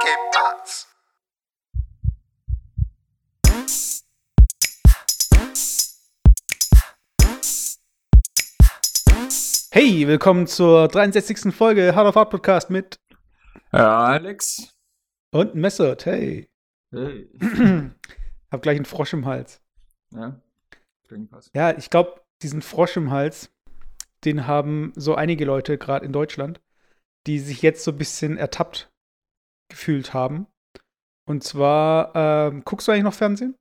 ¿Qué pasa? Hey, willkommen zur 63. Folge Hard of Hard Podcast mit Alex. und Messert. Hey. Hey. Hab gleich einen Frosch im Hals. Ja. Ja, ich glaube, diesen Frosch im Hals, den haben so einige Leute gerade in Deutschland, die sich jetzt so ein bisschen ertappt gefühlt haben. Und zwar, ähm, guckst du eigentlich noch Fernsehen?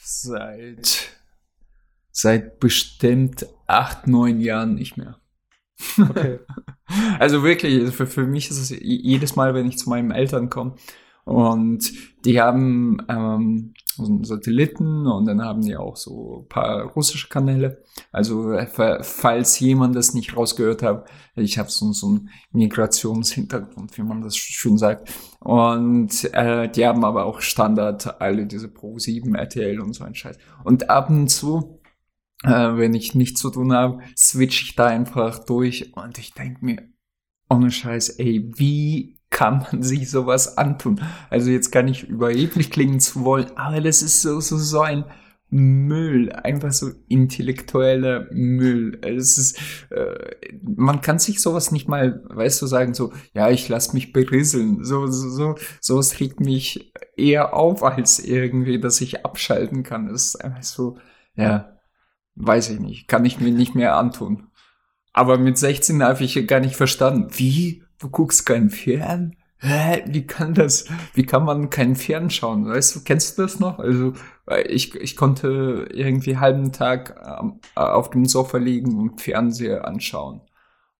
Seit, seit bestimmt acht, neun Jahren nicht mehr. Okay. Also wirklich, also für, für mich ist es jedes Mal, wenn ich zu meinen Eltern komme und die haben ähm, so einen Satelliten und dann haben die auch so ein paar russische Kanäle. Also äh, fa- falls jemand das nicht rausgehört hat, ich habe so, so einen Migrationshintergrund, wie man das schön sagt. Und äh, die haben aber auch Standard alle diese Pro 7, RTL und so ein Scheiß. Und ab und zu äh, wenn ich nichts zu tun habe, switch ich da einfach durch und ich denke mir, ohne Scheiß, ey, wie kann man sich sowas antun? Also jetzt gar nicht überheblich klingen zu wollen, aber das ist so, so, so ein Müll, einfach so intellektueller Müll. Es ist, äh, man kann sich sowas nicht mal, weißt du, sagen so, ja, ich lass mich berieseln. So, so, so, sowas regt mich eher auf, als irgendwie, dass ich abschalten kann. Das ist einfach so, ja, weiß ich nicht, kann ich mir nicht mehr antun. Aber mit 16 habe ich gar nicht verstanden. Wie? Du guckst keinen Fern? Hä? Wie kann das? Wie kann man keinen Fern schauen? Weißt du, kennst du das noch? Also, ich, ich konnte irgendwie halben Tag ähm, auf dem Sofa liegen und Fernseher anschauen.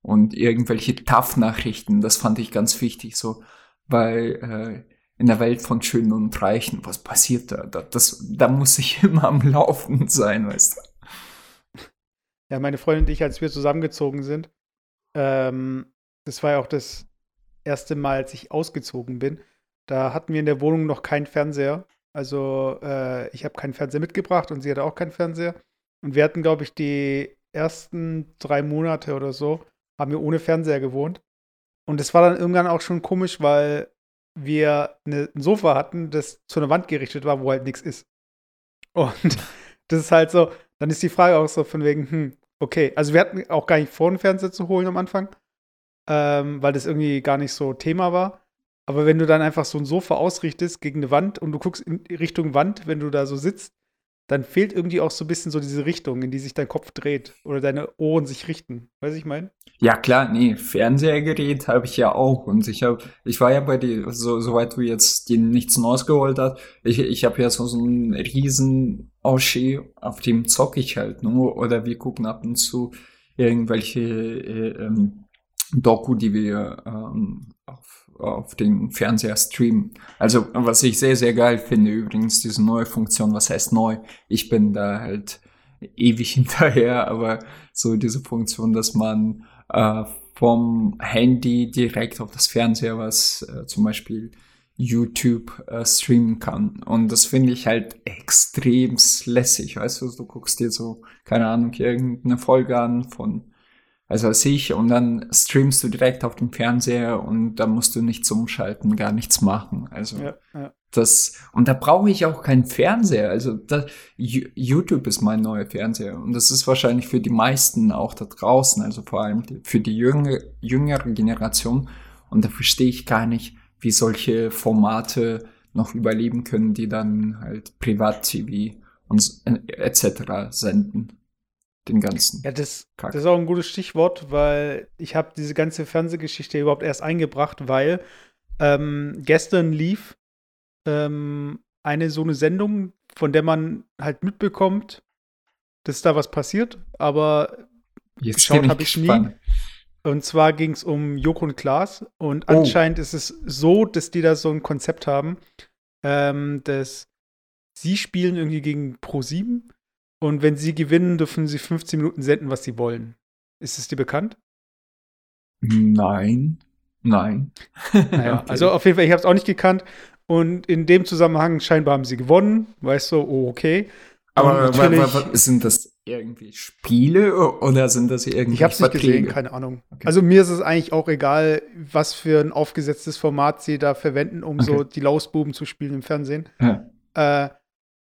Und irgendwelche TAF-Nachrichten, das fand ich ganz wichtig, so, weil äh, in der Welt von Schönen und Reichen, was passiert da? Da, das, da muss ich immer am Laufen sein, weißt du? Ja, meine Freundin und ich, als wir zusammengezogen sind, ähm, das war ja auch das erste Mal, als ich ausgezogen bin. Da hatten wir in der Wohnung noch keinen Fernseher. Also äh, ich habe keinen Fernseher mitgebracht und sie hatte auch keinen Fernseher. Und wir hatten, glaube ich, die ersten drei Monate oder so, haben wir ohne Fernseher gewohnt. Und es war dann irgendwann auch schon komisch, weil wir eine, ein Sofa hatten, das zu einer Wand gerichtet war, wo halt nichts ist. Und das ist halt so, dann ist die Frage auch so von wegen, hm, okay, also wir hatten auch gar nicht vor, einen Fernseher zu holen am Anfang, ähm, weil das irgendwie gar nicht so Thema war. Aber wenn du dann einfach so ein Sofa ausrichtest gegen eine Wand und du guckst in Richtung Wand, wenn du da so sitzt, dann fehlt irgendwie auch so ein bisschen so diese Richtung, in die sich dein Kopf dreht oder deine Ohren sich richten. Weißt du, ich meine? Ja, klar, nee, Fernsehergerät habe ich ja auch. Und ich habe, ich war ja bei dir, so, soweit du jetzt dir nichts Neues geholt hast, ich, ich habe ja so, so einen riesen Auschee, auf dem zock ich halt nur. Oder wir gucken ab und zu irgendwelche äh, ähm, Doku, die wir ähm, auf, auf den Fernseher streamen. Also, was ich sehr, sehr geil finde, übrigens, diese neue Funktion, was heißt neu? Ich bin da halt ewig hinterher, aber so diese Funktion, dass man äh, vom Handy direkt auf das Fernseher was äh, zum Beispiel YouTube äh, streamen kann. Und das finde ich halt extrem lässig. Weißt du, du guckst dir so, keine Ahnung, irgendeine Folge an von also als ich und dann streamst du direkt auf dem Fernseher und da musst du nichts umschalten, gar nichts machen. Also Ja, ja. das und da brauche ich auch keinen Fernseher. Also das, YouTube ist mein neuer Fernseher und das ist wahrscheinlich für die meisten auch da draußen, also vor allem für die jüngere, jüngere Generation. Und da verstehe ich gar nicht, wie solche Formate noch überleben können, die dann halt Privat-TV und äh, etc. senden. Den ganzen. Ja, das, Kack. das ist auch ein gutes Stichwort, weil ich habe diese ganze Fernsehgeschichte überhaupt erst eingebracht, weil ähm, gestern lief ähm, eine so eine Sendung, von der man halt mitbekommt, dass da was passiert, aber Jetzt geschaut bin ich ich nie. gespannt. und zwar ging es um Joko und Klaas und Oh. anscheinend ist es so, dass die da so ein Konzept haben, ähm, dass sie spielen irgendwie gegen Pro7 und wenn sie gewinnen, dürfen sie 15 Minuten senden, was sie wollen. Ist es dir bekannt? Nein. Nein. Naja, Okay. also auf jeden Fall, ich habe es auch nicht gekannt. Und in dem Zusammenhang scheinbar haben sie gewonnen. Weißt du, oh, okay. Aber sind das irgendwie Spiele oder sind das irgendwie Ich habe es nicht gesehen, keine Ahnung. Okay. Also mir ist es eigentlich auch egal, was für ein aufgesetztes Format sie da verwenden, um okay. so die Lausbuben zu spielen im Fernsehen. Ja. Äh,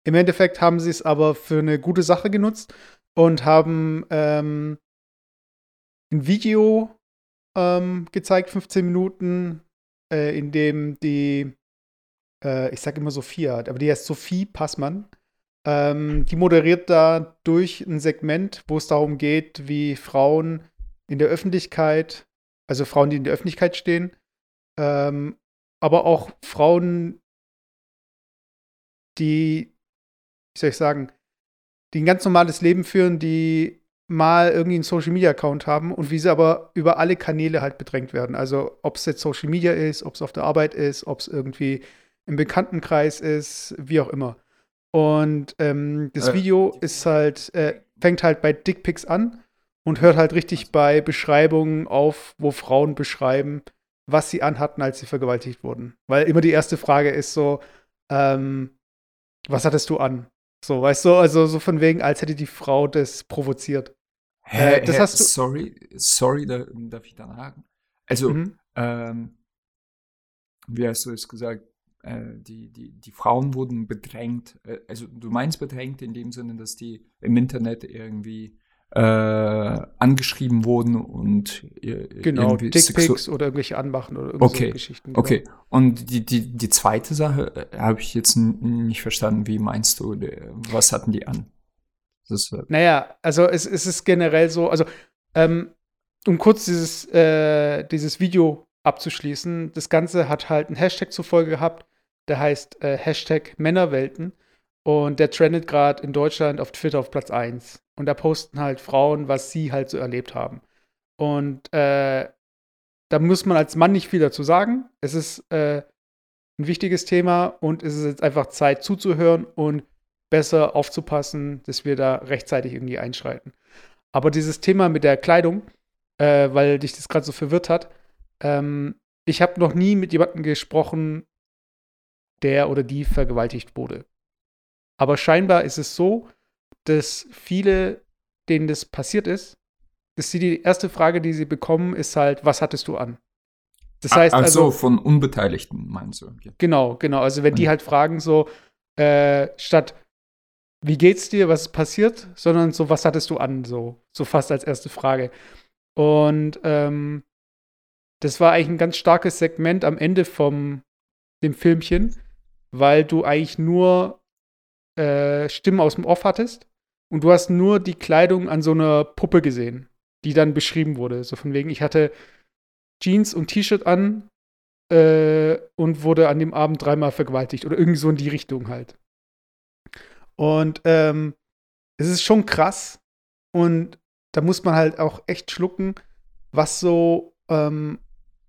Im Endeffekt haben sie es aber für eine gute Sache genutzt und haben ähm, ein Video ähm, gezeigt, 15 Minuten, äh, in dem die, äh, ich sage immer Sophia, aber die heißt Sophie Passmann. Ähm, die moderiert da durch ein Segment, wo es darum geht, wie Frauen in der Öffentlichkeit, also Frauen, die in der Öffentlichkeit stehen, ähm, aber auch Frauen, die, wie soll ich sagen, die ein ganz normales Leben führen, die mal irgendwie einen Social Media Account haben und wie sie aber über alle Kanäle halt bedrängt werden. Also ob es jetzt Social Media ist, ob es auf der Arbeit ist, ob es irgendwie im Bekanntenkreis ist, wie auch immer. Und ähm, das äh, Video ist halt, äh, fängt halt bei Dickpics an und hört halt richtig bei Beschreibungen auf, wo Frauen beschreiben, was sie anhatten, als sie vergewaltigt wurden. Weil immer die erste Frage ist so, ähm, was hattest du an? So, weißt du, also so von wegen, als hätte die Frau das provoziert. Hä, äh, das hä, hast du sorry, sorry, da, darf ich da nachhaken? Also, mhm. ähm, wie hast du es gesagt? Äh, die, die, die Frauen wurden bedrängt. Äh, also, du meinst bedrängt in dem Sinne, dass die im Internet irgendwie äh, angeschrieben wurden und genau Dickpics oder irgendwelche Anmachen oder irgendwelche okay. Geschichten. Genau. Okay. Und die die die zweite Sache äh, habe ich jetzt nicht verstanden. Wie meinst du? Was hatten die an? Das, naja, also es, es ist generell so, also ähm, um kurz dieses, äh, dieses Video abzuschließen, das Ganze hat halt einen Hashtag zur Folge gehabt, der heißt äh, Hashtag Männerwelten und der trendet gerade in Deutschland auf Twitter auf Platz 1 und da posten halt Frauen, was sie halt so erlebt haben. Und äh, da muss man als Mann nicht viel dazu sagen. Es ist äh, ein wichtiges Thema und es ist jetzt einfach Zeit zuzuhören und besser aufzupassen, dass wir da rechtzeitig irgendwie einschreiten. Aber dieses Thema mit der Kleidung, äh, weil dich das gerade so verwirrt hat, ähm, ich habe noch nie mit jemandem gesprochen, der oder die vergewaltigt wurde. Aber scheinbar ist es so, dass viele, denen das passiert ist, dass sie die erste Frage, die sie bekommen, ist halt, was hattest du an? Das heißt Ach also, von Unbeteiligten meinst du? Genau, genau. Also wenn die halt fragen so, äh, statt wie geht's dir, was ist passiert, sondern so, was hattest du an, so, so fast als erste Frage. Und ähm, das war eigentlich ein ganz starkes Segment am Ende vom dem Filmchen, weil du eigentlich nur äh, Stimmen aus dem Off hattest und du hast nur die Kleidung an so einer Puppe gesehen, die dann beschrieben wurde. So von wegen, ich hatte Jeans und T-Shirt an äh, und wurde an dem Abend dreimal vergewaltigt oder irgendwie so in die Richtung halt. Und ähm, es ist schon krass. Und da muss man halt auch echt schlucken, was so ähm,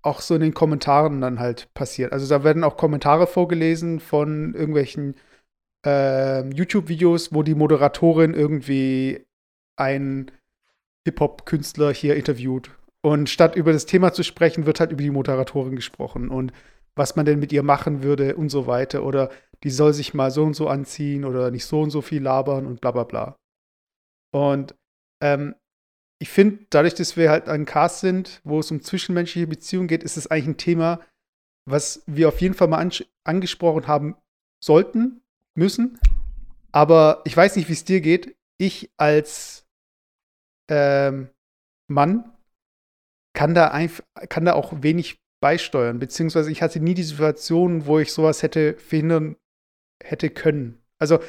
auch so in den Kommentaren dann halt passiert. Also da werden auch Kommentare vorgelesen von irgendwelchen äh, YouTube-Videos, wo die Moderatorin irgendwie einen Hip-Hop-Künstler hier interviewt. Und statt über das Thema zu sprechen, wird halt über die Moderatorin gesprochen und was man denn mit ihr machen würde und so weiter. Oder die soll sich mal so und so anziehen oder nicht so und so viel labern und bla bla bla. Und ähm, ich finde, dadurch, dass wir halt ein Cast sind, wo es um zwischenmenschliche Beziehungen geht, ist es eigentlich ein Thema, was wir auf jeden Fall mal an angesprochen haben sollten, müssen. Aber ich weiß nicht, wie es dir geht. Ich als ähm, Mann kann da, kann da auch wenig beisteuern, beziehungsweise ich hatte nie die Situation, wo ich sowas hätte verhindern hätte können. Also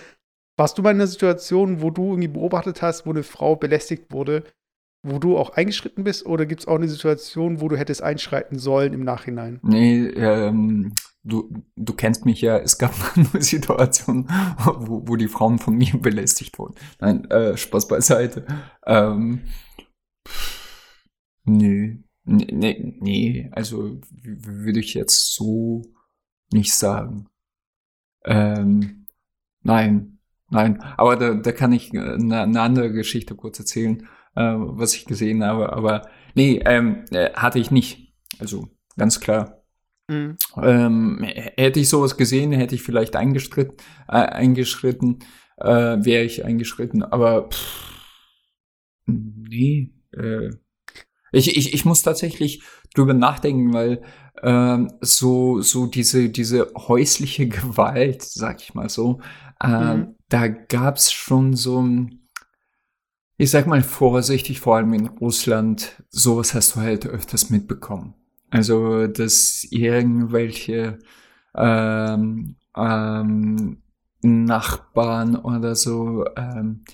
warst du mal in einer Situation, wo du irgendwie beobachtet hast, wo eine Frau belästigt wurde, wo du auch eingeschritten bist, oder gibt es auch eine Situation, wo du hättest einschreiten sollen im Nachhinein? Nee, ähm, du, du kennst mich ja, es gab eine Situation, wo, wo die Frauen von mir belästigt wurden. Nein, äh, Spaß beiseite. Ähm, nö, nee, nee, also würde ich jetzt so nicht sagen. Ähm, nein, nein. Aber da, da kann ich eine, eine andere Geschichte kurz erzählen, äh, was ich gesehen habe. Aber nee, ähm, äh, hatte ich nicht. Also ganz klar. Mhm. Ähm, hätte ich sowas gesehen, hätte ich vielleicht eingeschritten, äh, eingeschritten, äh, wäre ich eingeschritten. Aber pff, Nee, äh, ich, ich, ich muss tatsächlich drüber nachdenken, weil ähm, so, so diese, diese häusliche Gewalt, sag ich mal so, äh, mhm. da gab's schon so ein, ich sag mal vorsichtig, vor allem in Russland, sowas hast du halt öfters mitbekommen. Also, dass irgendwelche ähm, ähm, Nachbarn oder so, ähm,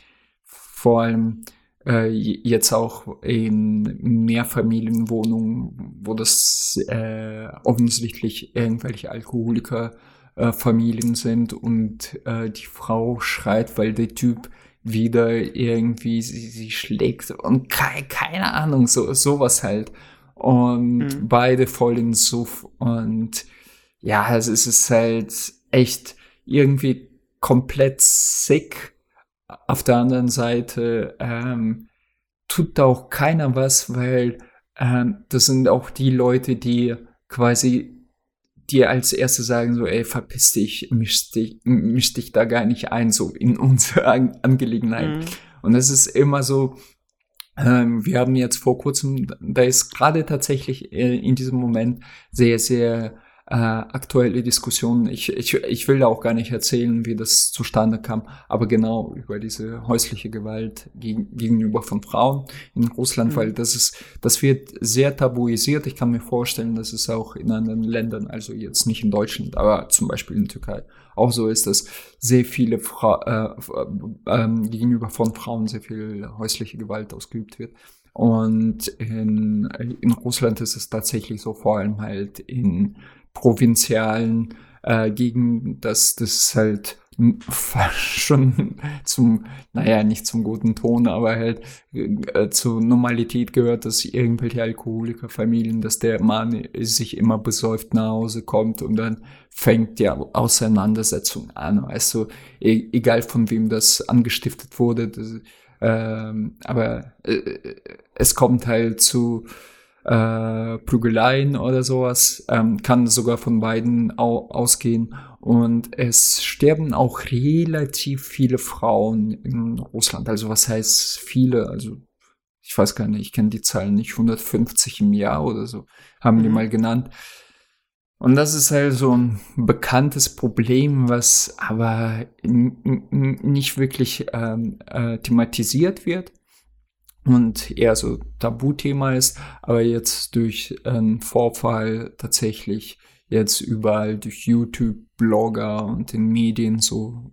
vor allem äh, jetzt auch in Mehrfamilienwohnungen, wo das äh, offensichtlich irgendwelche Alkoholikerfamilien äh, sind und äh, die Frau schreit, weil der Typ wieder irgendwie sie, sie schlägt und keine, keine Ahnung, so sowas halt. Und mhm. beide voll in Suff und ja, es ist halt echt irgendwie komplett sick auf der anderen Seite ähm, tut auch keiner was, weil ähm, das sind auch die Leute, die quasi dir als Erste sagen so, ey, verpiss dich, misch dich, misch dich da gar nicht ein, so in unsere An Angelegenheit. Mhm. Und es ist immer so, ähm, wir haben jetzt vor kurzem, da ist gerade tatsächlich äh, in diesem Moment sehr, sehr äh, aktuelle Diskussionen. Ich, ich, ich will da auch gar nicht erzählen, wie das zustande kam, aber genau über diese häusliche Gewalt gegen, gegenüber von Frauen in Russland, mhm. weil das ist, das wird sehr tabuisiert. Ich kann mir vorstellen, dass es auch in anderen Ländern, also jetzt nicht in Deutschland, aber zum Beispiel in Türkei auch so ist, dass sehr viele Fra äh, äh, gegenüber von Frauen sehr viel häusliche Gewalt ausgeübt wird. Und in, in Russland ist es tatsächlich so, vor allem halt in provinzialen äh, Gegenden, dass das halt schon zum, naja, nicht zum guten Ton, aber halt äh, zur Normalität gehört, dass irgendwelche Alkoholikerfamilien, dass der Mann sich immer besäuft nach Hause kommt und dann fängt die Auseinandersetzung an, du, e egal von wem das angestiftet wurde, das, äh, aber äh, es kommt halt zu äh, Prügeleien oder sowas, ähm, kann sogar von beiden au ausgehen. Und es sterben auch relativ viele Frauen in Russland. Also was heißt viele? Also ich weiß gar nicht, ich kenne die Zahlen nicht, 150 im Jahr oder so, haben mhm. die mal genannt. Und das ist halt so ein bekanntes Problem, was aber nicht wirklich ähm, äh, thematisiert wird und eher so Tabuthema ist, aber jetzt durch einen Vorfall tatsächlich jetzt überall durch YouTube, Blogger und den Medien so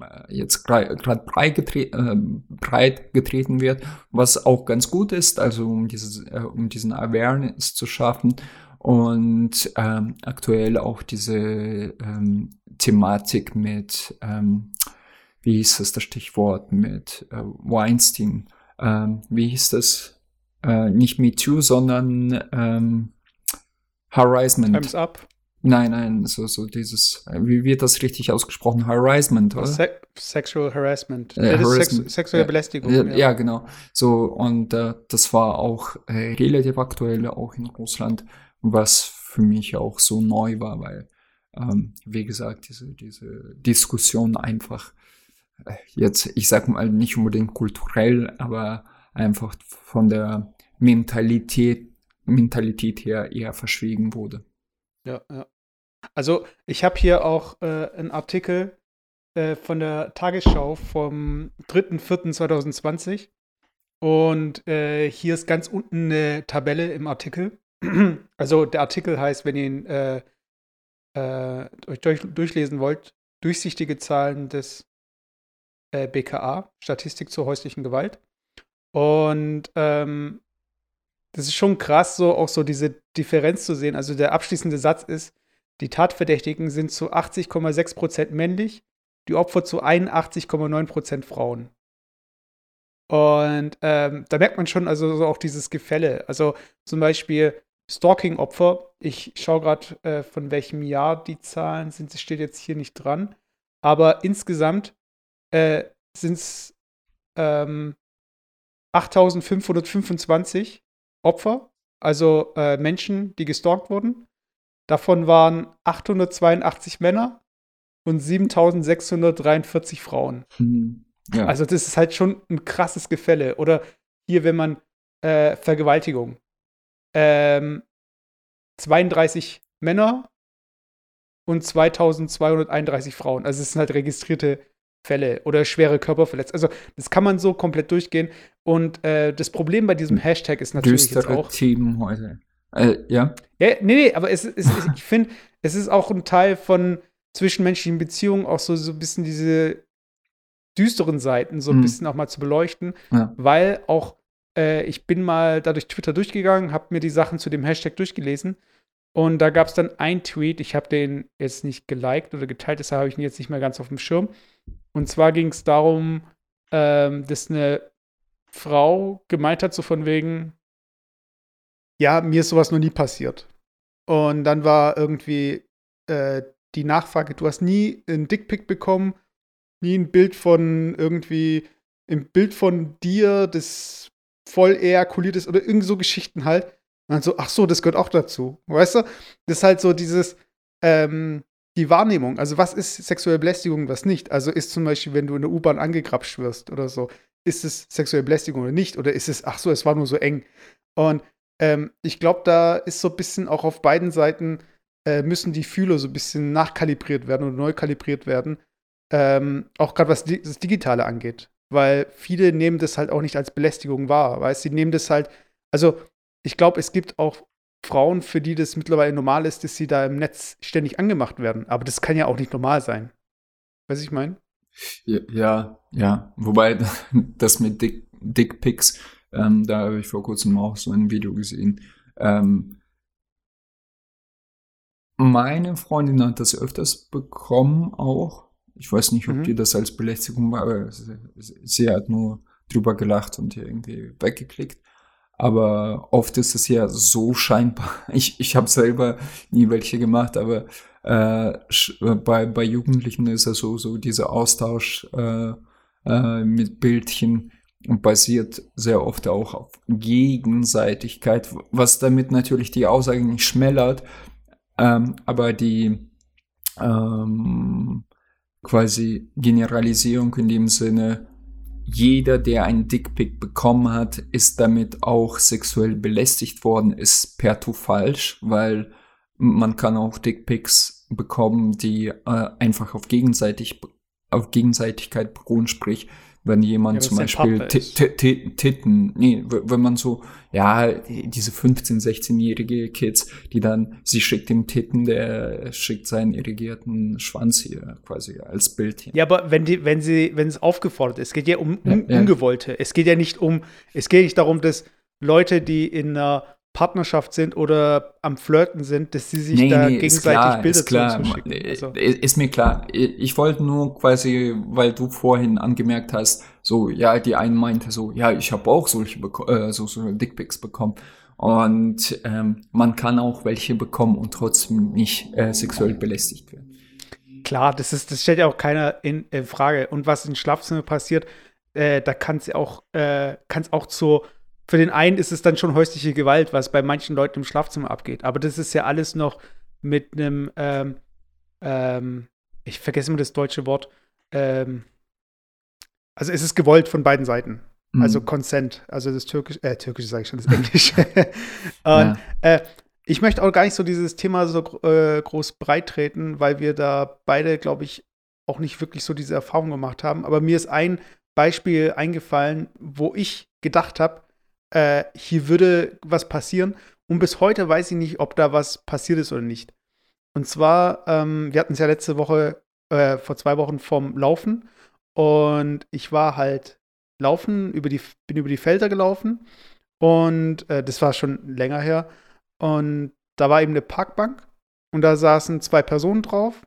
äh, jetzt gerade breit, getre äh, breit getreten wird, was auch ganz gut ist, also um, dieses, äh, um diesen Awareness zu schaffen und ähm, aktuell auch diese ähm, Thematik mit, ähm, wie hieß das das Stichwort, mit äh, Weinstein ähm, wie hieß das? Äh, nicht Me Too, sondern ähm, Harassment. Time's Up. Nein, nein, so, so dieses, wie wird das richtig ausgesprochen? Harassment, oder? Se sexual Harassment. Äh, Harassment. Sex sexuelle Belästigung. Ja, ja. ja, genau. So, und äh, das war auch äh, relativ aktuell, auch in Russland, was für mich auch so neu war, weil, ähm, wie gesagt, diese, diese Diskussion einfach jetzt, ich sag mal, nicht unbedingt kulturell, aber einfach von der Mentalität, Mentalität her eher verschwiegen wurde. Ja, ja. Also ich habe hier auch äh, einen Artikel äh, von der Tagesschau vom 3.4.2020 und äh, hier ist ganz unten eine Tabelle im Artikel. also der Artikel heißt, wenn ihr ihn äh, äh, euch durch, durchlesen wollt, durchsichtige Zahlen des äh, BKA, Statistik zur häuslichen Gewalt. Und ähm, das ist schon krass, so auch so diese Differenz zu sehen. Also der abschließende Satz ist, die Tatverdächtigen sind zu 80,6 Prozent männlich, die Opfer zu 81,9 Prozent Frauen. Und ähm, da merkt man schon also so auch dieses Gefälle. Also zum Beispiel Stalking-Opfer. Ich schaue gerade, äh, von welchem Jahr die Zahlen sind. Das steht jetzt hier nicht dran. Aber insgesamt äh, sind es ähm, 8525 Opfer, also äh, Menschen, die gestalkt wurden. Davon waren 882 Männer und 7643 Frauen. Hm, ja. Also das ist halt schon ein krasses Gefälle. Oder hier, wenn man äh, Vergewaltigung. Ähm, 32 Männer und 2231 Frauen. Also es sind halt registrierte Fälle oder schwere Körperverletzungen. Also das kann man so komplett durchgehen. Und äh, das Problem bei diesem Hashtag ist natürlich Düstere jetzt auch. Themen heute. Äh, ja. Ja, nee, nee, aber es, es, es, ich finde, es ist auch ein Teil von zwischenmenschlichen Beziehungen, auch so, so ein bisschen diese düsteren Seiten so ein Mhm. bisschen auch mal zu beleuchten, Ja. weil auch äh, ich bin mal da durch Twitter durchgegangen, habe mir die Sachen zu dem Hashtag durchgelesen und da gab es dann ein Tweet, ich habe den jetzt nicht geliked oder geteilt, deshalb habe ich ihn jetzt nicht mehr ganz auf dem Schirm. Und zwar ging es darum, ähm, dass eine Frau gemeint hat, so von wegen, ja, mir ist sowas noch nie passiert. Und dann war irgendwie äh, die Nachfrage, du hast nie ein Dickpick bekommen, nie ein Bild von irgendwie, ein Bild von dir, das voll ejakuliert ist oder irgend so Geschichten halt. Und dann so, ach so, das gehört auch dazu. Weißt du? Das ist halt so dieses, ähm, die Wahrnehmung. Also, was ist sexuelle Belästigung, was nicht? Also, ist zum Beispiel, wenn du in der U-Bahn angegrapscht wirst oder so, ist es sexuelle Belästigung oder nicht? Oder ist es, ach so, es war nur so eng? Und ähm, ich glaube, da ist so ein bisschen auch auf beiden Seiten äh, müssen die Fühler so ein bisschen nachkalibriert werden oder neu kalibriert werden. Ähm, auch gerade was das Digitale angeht. Weil viele nehmen das halt auch nicht als Belästigung wahr. Weißt sie nehmen das halt, also ich glaube, es gibt auch Frauen, für die das mittlerweile normal ist, dass sie da im Netz ständig angemacht werden. Aber das kann ja auch nicht normal sein. Weißt du, ich meine? Ja, ja, ja. Wobei das mit Dick, Dickpics, ähm, da habe ich vor kurzem auch so ein Video gesehen. Ähm, meine Freundin hat das öfters bekommen auch. Ich weiß nicht, ob Mhm. die das als Belästigung war, aber sie, sie hat nur drüber gelacht und irgendwie weggeklickt. Aber oft ist es ja so scheinbar. Ich, ich habe selber nie welche gemacht, aber äh, sch- bei, bei Jugendlichen ist es so, so dieser Austausch äh, äh, mit Bildchen basiert sehr oft auch auf Gegenseitigkeit, was damit natürlich die Aussage nicht schmälert, ähm, aber die ähm, quasi Generalisierung in dem Sinne, jeder, der einen Dickpick bekommen hat, ist damit auch sexuell belästigt worden, ist per tu falsch, weil man kann auch Dickpics bekommen, die äh, einfach auf gegenseitig auf Gegenseitigkeit beruhen, sprich, wenn jemand Ja, zum Beispiel Titten, nee, wenn man so, ja, diese 15-, 16-jährige Kids, die dann, sie schickt dem Titten, der schickt seinen irrigierten Schwanz hier quasi als Bild hin. Ja, aber wenn die, wenn sie, wenn es aufgefordert ist, es geht ja um, um Ja, ja. Ungewollte. Es geht ja nicht um, es geht nicht darum, dass Leute, die in einer Partnerschaft sind oder am Flirten sind, dass sie sich da gegenseitig ist klar, Bilder ist klar. Also, Ist mir klar. Ich wollte nur quasi, weil du vorhin angemerkt hast, so, ja, die einen meinte so, ja, ich habe auch solche äh, so, so Dickpics bekommen. Und ähm, man kann auch welche bekommen und trotzdem nicht äh, sexuell belästigt werden. klar, das ist, das stellt ja auch keiner in, in Frage. Und was im Schlafzimmer passiert, äh, da kann es auch, äh, kann es auch zur, für den einen ist es dann schon häusliche Gewalt, was bei manchen Leuten im Schlafzimmer abgeht. Aber das ist ja alles noch mit einem, ähm, ähm, ich vergesse immer das deutsche Wort, ähm, also es ist gewollt von beiden Seiten. Also Mhm. Consent, also das Türkisch, äh, Türkisch sage ich schon, das Englische. Und Ja. äh, ich möchte auch gar nicht so dieses Thema so äh, groß breit treten, weil wir da beide, glaube ich, auch nicht wirklich so diese Erfahrung gemacht haben. Aber mir ist ein Beispiel eingefallen, wo ich gedacht habe, äh, hier würde was passieren. Und bis heute weiß ich nicht, ob da was passiert ist oder nicht. Und zwar, ähm, wir hatten es ja letzte Woche, äh, vor zwei Wochen vom Laufen. Und ich war halt laufen, über die, bin über die Felder gelaufen. Und äh, das war schon länger her. Und da war eben eine Parkbank. Und da saßen zwei Personen drauf.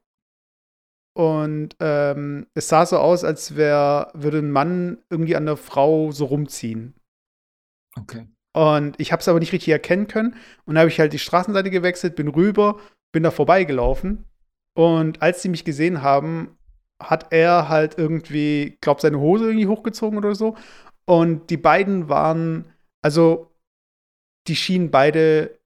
Und ähm, es sah so aus, als wär, würde ein Mann irgendwie an der Frau so rumziehen. Okay. Und ich habe es aber nicht richtig erkennen können. Und dann habe ich halt die Straßenseite gewechselt, bin rüber, bin da vorbeigelaufen. Und als sie mich gesehen haben, hat er halt irgendwie, glaub, seine Hose irgendwie hochgezogen oder so. Und die beiden waren, also die schienen beide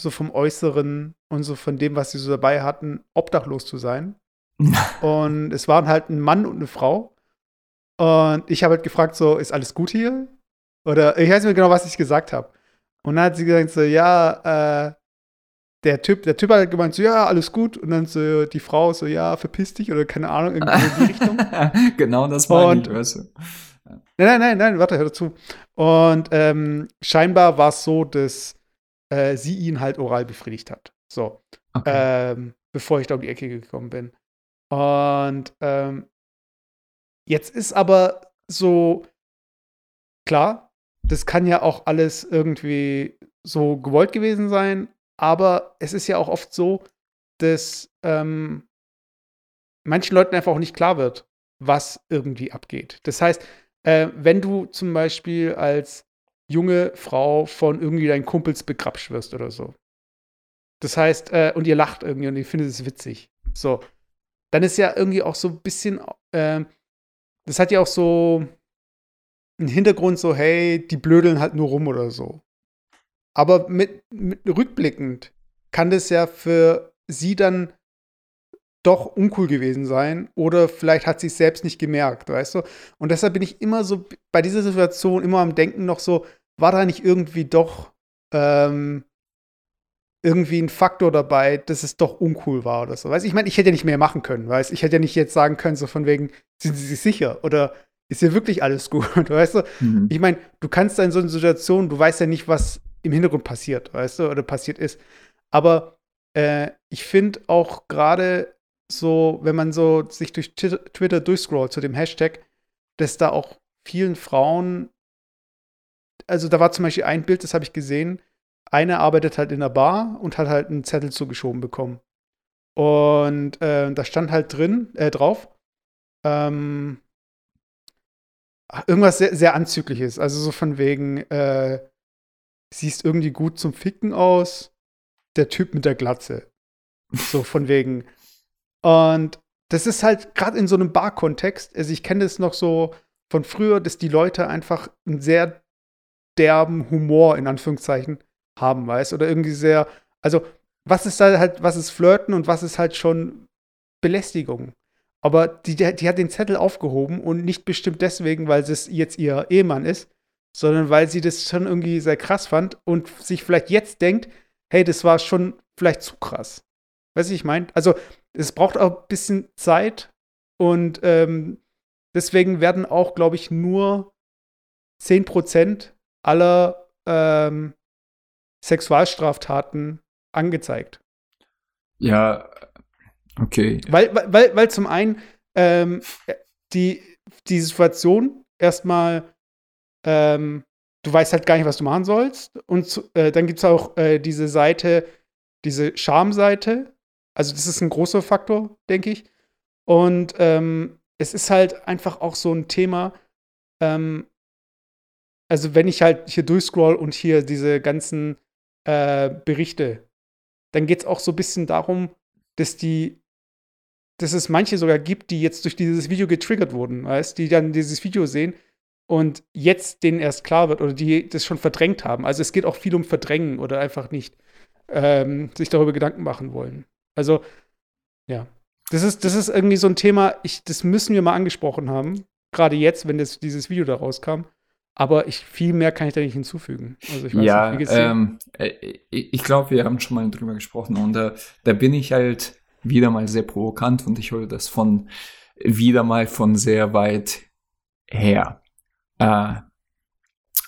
so vom Äußeren und so von dem, was sie so dabei hatten, obdachlos zu sein. Und es waren halt ein Mann und eine Frau. Und ich habe halt gefragt, so, ist alles gut hier? Oder ich weiß nicht mehr genau, was ich gesagt habe. Und dann hat sie gesagt so, ja, äh, der Typ, der Typ hat gemeint so, ja, alles gut. Und dann so die Frau so, ja, verpiss dich oder keine Ahnung, irgendwie in die Richtung. genau das war die weißt Nein, nein, nein, nein, warte, hör dazu. Und ähm, scheinbar war es so, dass äh, sie ihn halt oral befriedigt hat. So. Okay. Ähm, bevor ich da um die Ecke gekommen bin. Und ähm, jetzt ist aber so, klar, das kann ja auch alles irgendwie so gewollt gewesen sein, aber es ist ja auch oft so, dass ähm, manchen Leuten einfach auch nicht klar wird, was irgendwie abgeht. Das heißt, äh, wenn du zum Beispiel als junge Frau von irgendwie deinen Kumpels begrapscht wirst oder so. Das heißt, äh, und ihr lacht irgendwie und ihr findet es witzig. So. Dann ist ja irgendwie auch so ein bisschen, äh, das hat ja auch so einen Hintergrund, so, hey, die blödeln halt nur rum oder so. Aber mit, mit rückblickend kann das ja für sie dann doch uncool gewesen sein oder vielleicht hat sie es selbst nicht gemerkt, weißt du? Und deshalb bin ich immer so bei dieser Situation immer am Denken noch so, war da nicht irgendwie doch ähm, irgendwie ein Faktor dabei, dass es doch uncool war oder so. Weißt ich meine, ich hätte ja nicht mehr machen können, weißt ich hätte ja nicht jetzt sagen können, so von wegen, sind Sie sich sicher oder ist hier wirklich alles gut, weißt du? Mhm. Ich meine, du kannst da in so einer Situation, du weißt ja nicht, was im Hintergrund passiert, weißt du, oder passiert ist. Aber äh, ich finde auch gerade so, wenn man so sich durch Twitter durchscrollt zu dem Hashtag, dass da auch vielen Frauen, also da war zum Beispiel ein Bild, das habe ich gesehen, eine arbeitet halt in der Bar und hat halt einen Zettel zugeschoben bekommen. Und äh, da stand halt drin, äh, drauf, ähm, irgendwas sehr, sehr Anzügliches. Also so von wegen, äh, siehst irgendwie gut zum Ficken aus, der Typ mit der Glatze. So von wegen, und das ist halt gerade in so einem Bar-Kontext, also ich kenne das noch so von früher, dass die Leute einfach einen sehr derben Humor in Anführungszeichen haben, weißt oder irgendwie sehr, also was ist da halt, was ist Flirten und was ist halt schon Belästigung. Aber die, die hat den Zettel aufgehoben und nicht bestimmt deswegen, weil es jetzt ihr Ehemann ist, sondern weil sie das schon irgendwie sehr krass fand und sich vielleicht jetzt denkt, hey, das war schon vielleicht zu krass. Weißt du, ich meine? Also, es braucht auch ein bisschen Zeit und ähm, deswegen werden auch, glaube ich, nur 10% aller ähm, Sexualstraftaten angezeigt. Ja, okay. Weil, weil, weil zum einen ähm, die, die Situation erstmal, ähm, du weißt halt gar nicht, was du machen sollst. Und äh, dann gibt es auch äh, diese Seite, diese Schamseite, also das ist ein großer Faktor, denke ich. Und ähm, es ist halt einfach auch so ein Thema, ähm, also wenn ich halt hier durchscroll und hier diese ganzen äh, Berichte, dann geht es auch so ein bisschen darum, dass die, dass es manche sogar gibt, die jetzt durch dieses Video getriggert wurden, weißt, die dann dieses Video sehen und jetzt denen erst klar wird oder die das schon verdrängt haben. Also es geht auch viel um Verdrängen oder einfach nicht ähm, sich darüber Gedanken machen wollen. Also, ja. Das ist, das ist irgendwie so ein Thema, ich, das müssen wir mal angesprochen haben. Gerade jetzt, wenn das, dieses Video da rauskam. Aber ich, viel mehr kann ich da nicht hinzufügen. Also ich weiß ja, nicht, ähm, äh, ich glaube, wir haben schon mal drüber gesprochen und äh, da bin ich halt wieder mal sehr provokant und ich höre das von wieder mal von sehr weit her. Äh,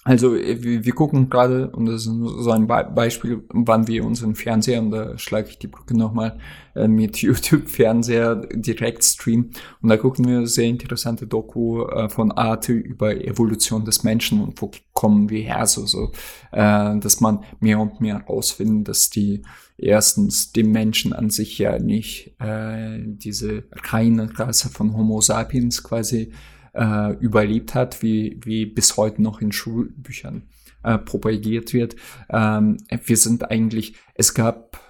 also äh, wir, wir gucken gerade, und das ist so ein Be Beispiel, wann wir unseren Fernseher, und da schlage ich die Brücke nochmal, äh, mit YouTube-Fernseher direkt streamen. Und da gucken wir sehr interessante Doku äh, von Arte über Evolution des Menschen und wo kommen wir her, so, so äh, dass man mehr und mehr rausfindet, dass die erstens dem Menschen an sich ja nicht äh, diese reine Rasse von Homo sapiens quasi äh, überlebt hat, wie, wie bis heute noch in Schulbüchern äh, propagiert wird. Ähm, wir sind eigentlich, es gab,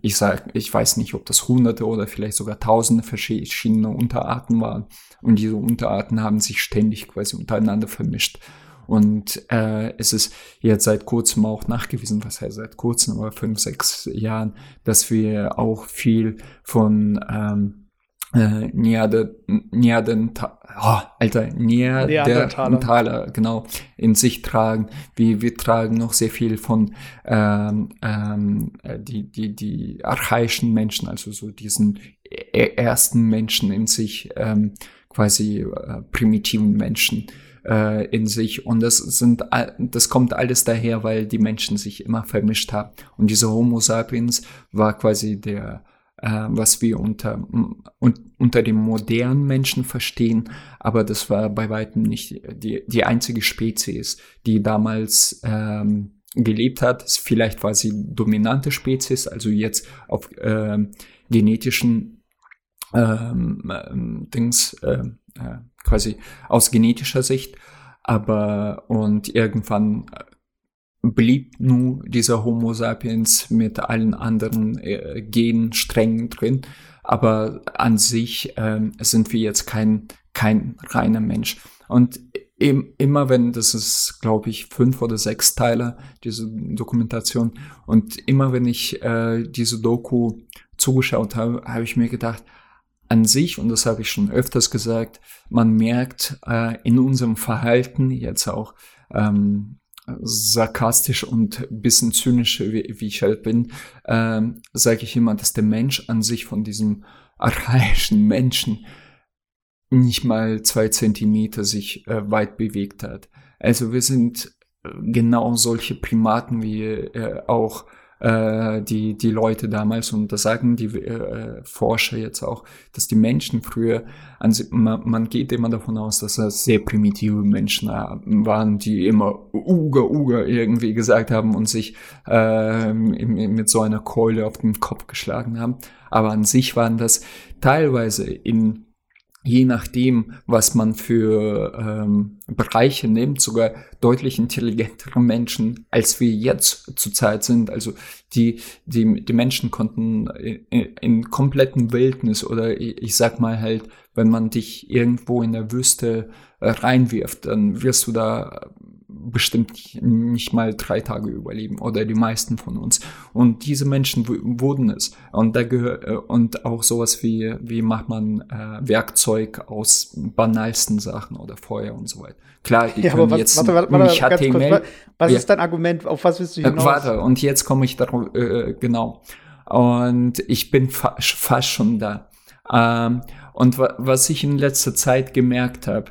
ich sag, ich weiß nicht, ob das hunderte oder vielleicht sogar tausende verschiedene Unterarten waren. Und diese Unterarten haben sich ständig quasi untereinander vermischt. Und äh, es ist jetzt seit kurzem auch nachgewiesen, was heißt seit kurzem, aber fünf, sechs Jahren, dass wir auch viel von ähm, äh, Neander, oh, Alter, Neandertaler, genau, in sich tragen. Wir, wir tragen noch sehr viel von ähm, ähm, die, die, die archaischen Menschen, also so diesen e-, ersten Menschen in sich, ähm, quasi äh, primitiven Menschen äh, in sich. Und das sind, das kommt alles daher, weil die Menschen sich immer vermischt haben. Und dieser Homo sapiens war quasi der was wir unter, un, unter dem modernen Menschen verstehen, aber das war bei weitem nicht die, die einzige Spezies, die damals ähm, gelebt hat. Vielleicht war sie dominante Spezies, also jetzt auf ähm, genetischen ähm, ähm, Dings, äh, äh, quasi aus genetischer Sicht, aber und irgendwann blieb nur dieser Homo sapiens mit allen anderen äh, Gensträngen drin. Aber an sich äh, sind wir jetzt kein, kein reiner Mensch. Und im, immer wenn, das ist, glaube ich, fünf oder sechs Teile, diese Dokumentation, und immer wenn ich äh, diese Doku zugeschaut habe, habe ich mir gedacht, an sich, und das habe ich schon öfters gesagt, man merkt äh, in unserem Verhalten jetzt auch, ähm, sarkastisch und bisschen zynisch, wie, wie ich halt bin, ähm, sage ich immer, dass der Mensch an sich von diesem archaischen Menschen nicht mal zwei Zentimeter sich äh, weit bewegt hat. Also wir sind äh, genau solche Primaten wie äh, auch äh, die, die Leute damals, und da sagen die äh, Forscher jetzt auch, dass die Menschen früher, an, man, man geht immer davon aus, dass das sehr primitive Menschen waren, die immer Uga, Uga irgendwie gesagt haben und sich äh, mit so einer Keule auf den Kopf geschlagen haben. Aber an sich waren das teilweise in je nachdem, was man für ähm, Bereiche nimmt, sogar deutlich intelligentere Menschen, als wir jetzt zurzeit sind. Also die, die, die Menschen konnten in, in kompletten Wildnis oder ich, ich sag mal halt, wenn man dich irgendwo in der Wüste äh, reinwirft, dann wirst du da bestimmt nicht mal drei Tage überleben oder die meisten von uns. Und diese Menschen wurden es. Und da gehört äh, und auch sowas wie wie macht man äh, Werkzeug aus banalsten Sachen oder Feuer und so weiter. Klar, die ja, können was, jetzt warte, warte, warte, nicht HTML. Kurz, was ist dein Argument? Auf was willst du hinaus? Äh, warte, und jetzt komme ich darauf äh, genau. Und ich bin fa fast schon da. Ähm, und wa was ich in letzter Zeit gemerkt habe,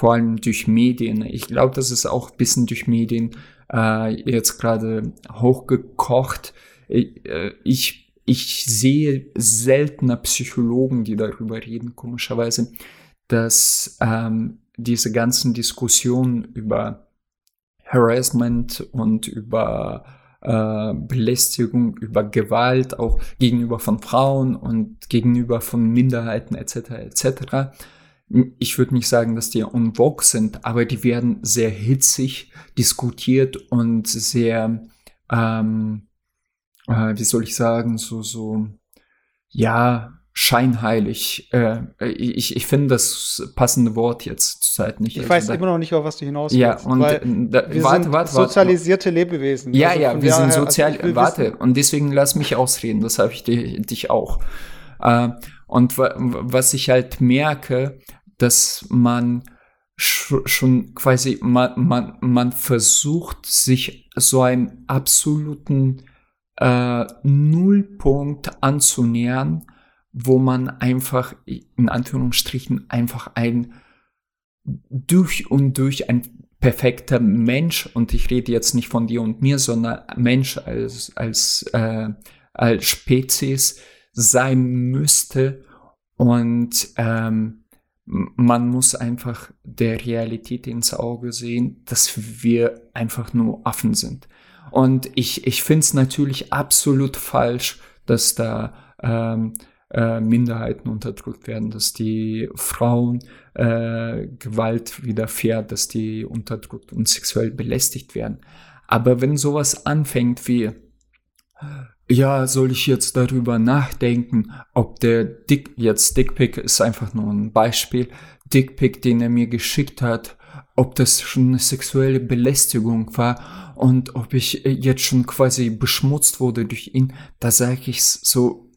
vor allem durch Medien. Ich glaube, das ist auch ein bisschen durch Medien äh, jetzt gerade hochgekocht. Ich, äh, ich, ich sehe seltener Psychologen, die darüber reden, komischerweise, dass ähm, diese ganzen Diskussionen über Harassment und über äh, Belästigung, über Gewalt, auch gegenüber von Frauen und gegenüber von Minderheiten etc. etc ich würde nicht sagen, dass die on vogue sind, aber die werden sehr hitzig diskutiert und sehr, ähm, äh, wie soll ich sagen, so, so, ja, scheinheilig. Äh, ich, ich finde das passende Wort jetzt zur Zeit nicht. Ich also weiß da, immer noch nicht, auf was du hinaus willst. Ja, und weil da, wir warte, sind warte, sozialisierte Lebewesen. Ja, also ja, wir sind sozial. Also warte, wissen. und deswegen lass mich ausreden. Das habe ich dich, dich auch. Äh, und was ich halt merke, dass man schon quasi, man, man, man versucht, sich so einen absoluten äh, Nullpunkt anzunähern, wo man einfach, in Anführungsstrichen, einfach ein durch und durch ein perfekter Mensch, und ich rede jetzt nicht von dir und mir, sondern Mensch als, als, äh, als Spezies sein müsste. Und ähm, man muss einfach der Realität ins Auge sehen, dass wir einfach nur Affen sind. Und ich, ich finde es natürlich absolut falsch, dass da ähm, äh, Minderheiten unterdrückt werden, dass die Frauen äh, Gewalt widerfährt, dass die unterdrückt und sexuell belästigt werden. Aber wenn sowas anfängt wie ja, soll ich jetzt darüber nachdenken, ob der Dick, jetzt Dickpick ist einfach nur ein Beispiel, Dickpick, den er mir geschickt hat, ob das schon eine sexuelle Belästigung war und ob ich jetzt schon quasi beschmutzt wurde durch ihn, da sage ich so,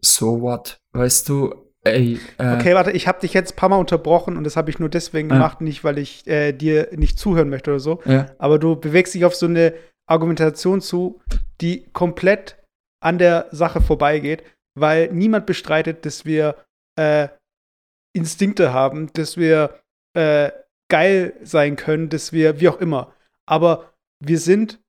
so what, weißt du, Ey, äh, okay, warte, ich habe dich jetzt ein paar Mal unterbrochen und das habe ich nur deswegen äh, gemacht, nicht weil ich äh, dir nicht zuhören möchte oder so. Aber du bewegst dich auf so eine Argumentation zu, die komplett an der Sache vorbeigeht, weil niemand bestreitet, dass wir äh, Instinkte haben, dass wir äh, geil sein können, dass wir, wie auch immer. Aber wir sind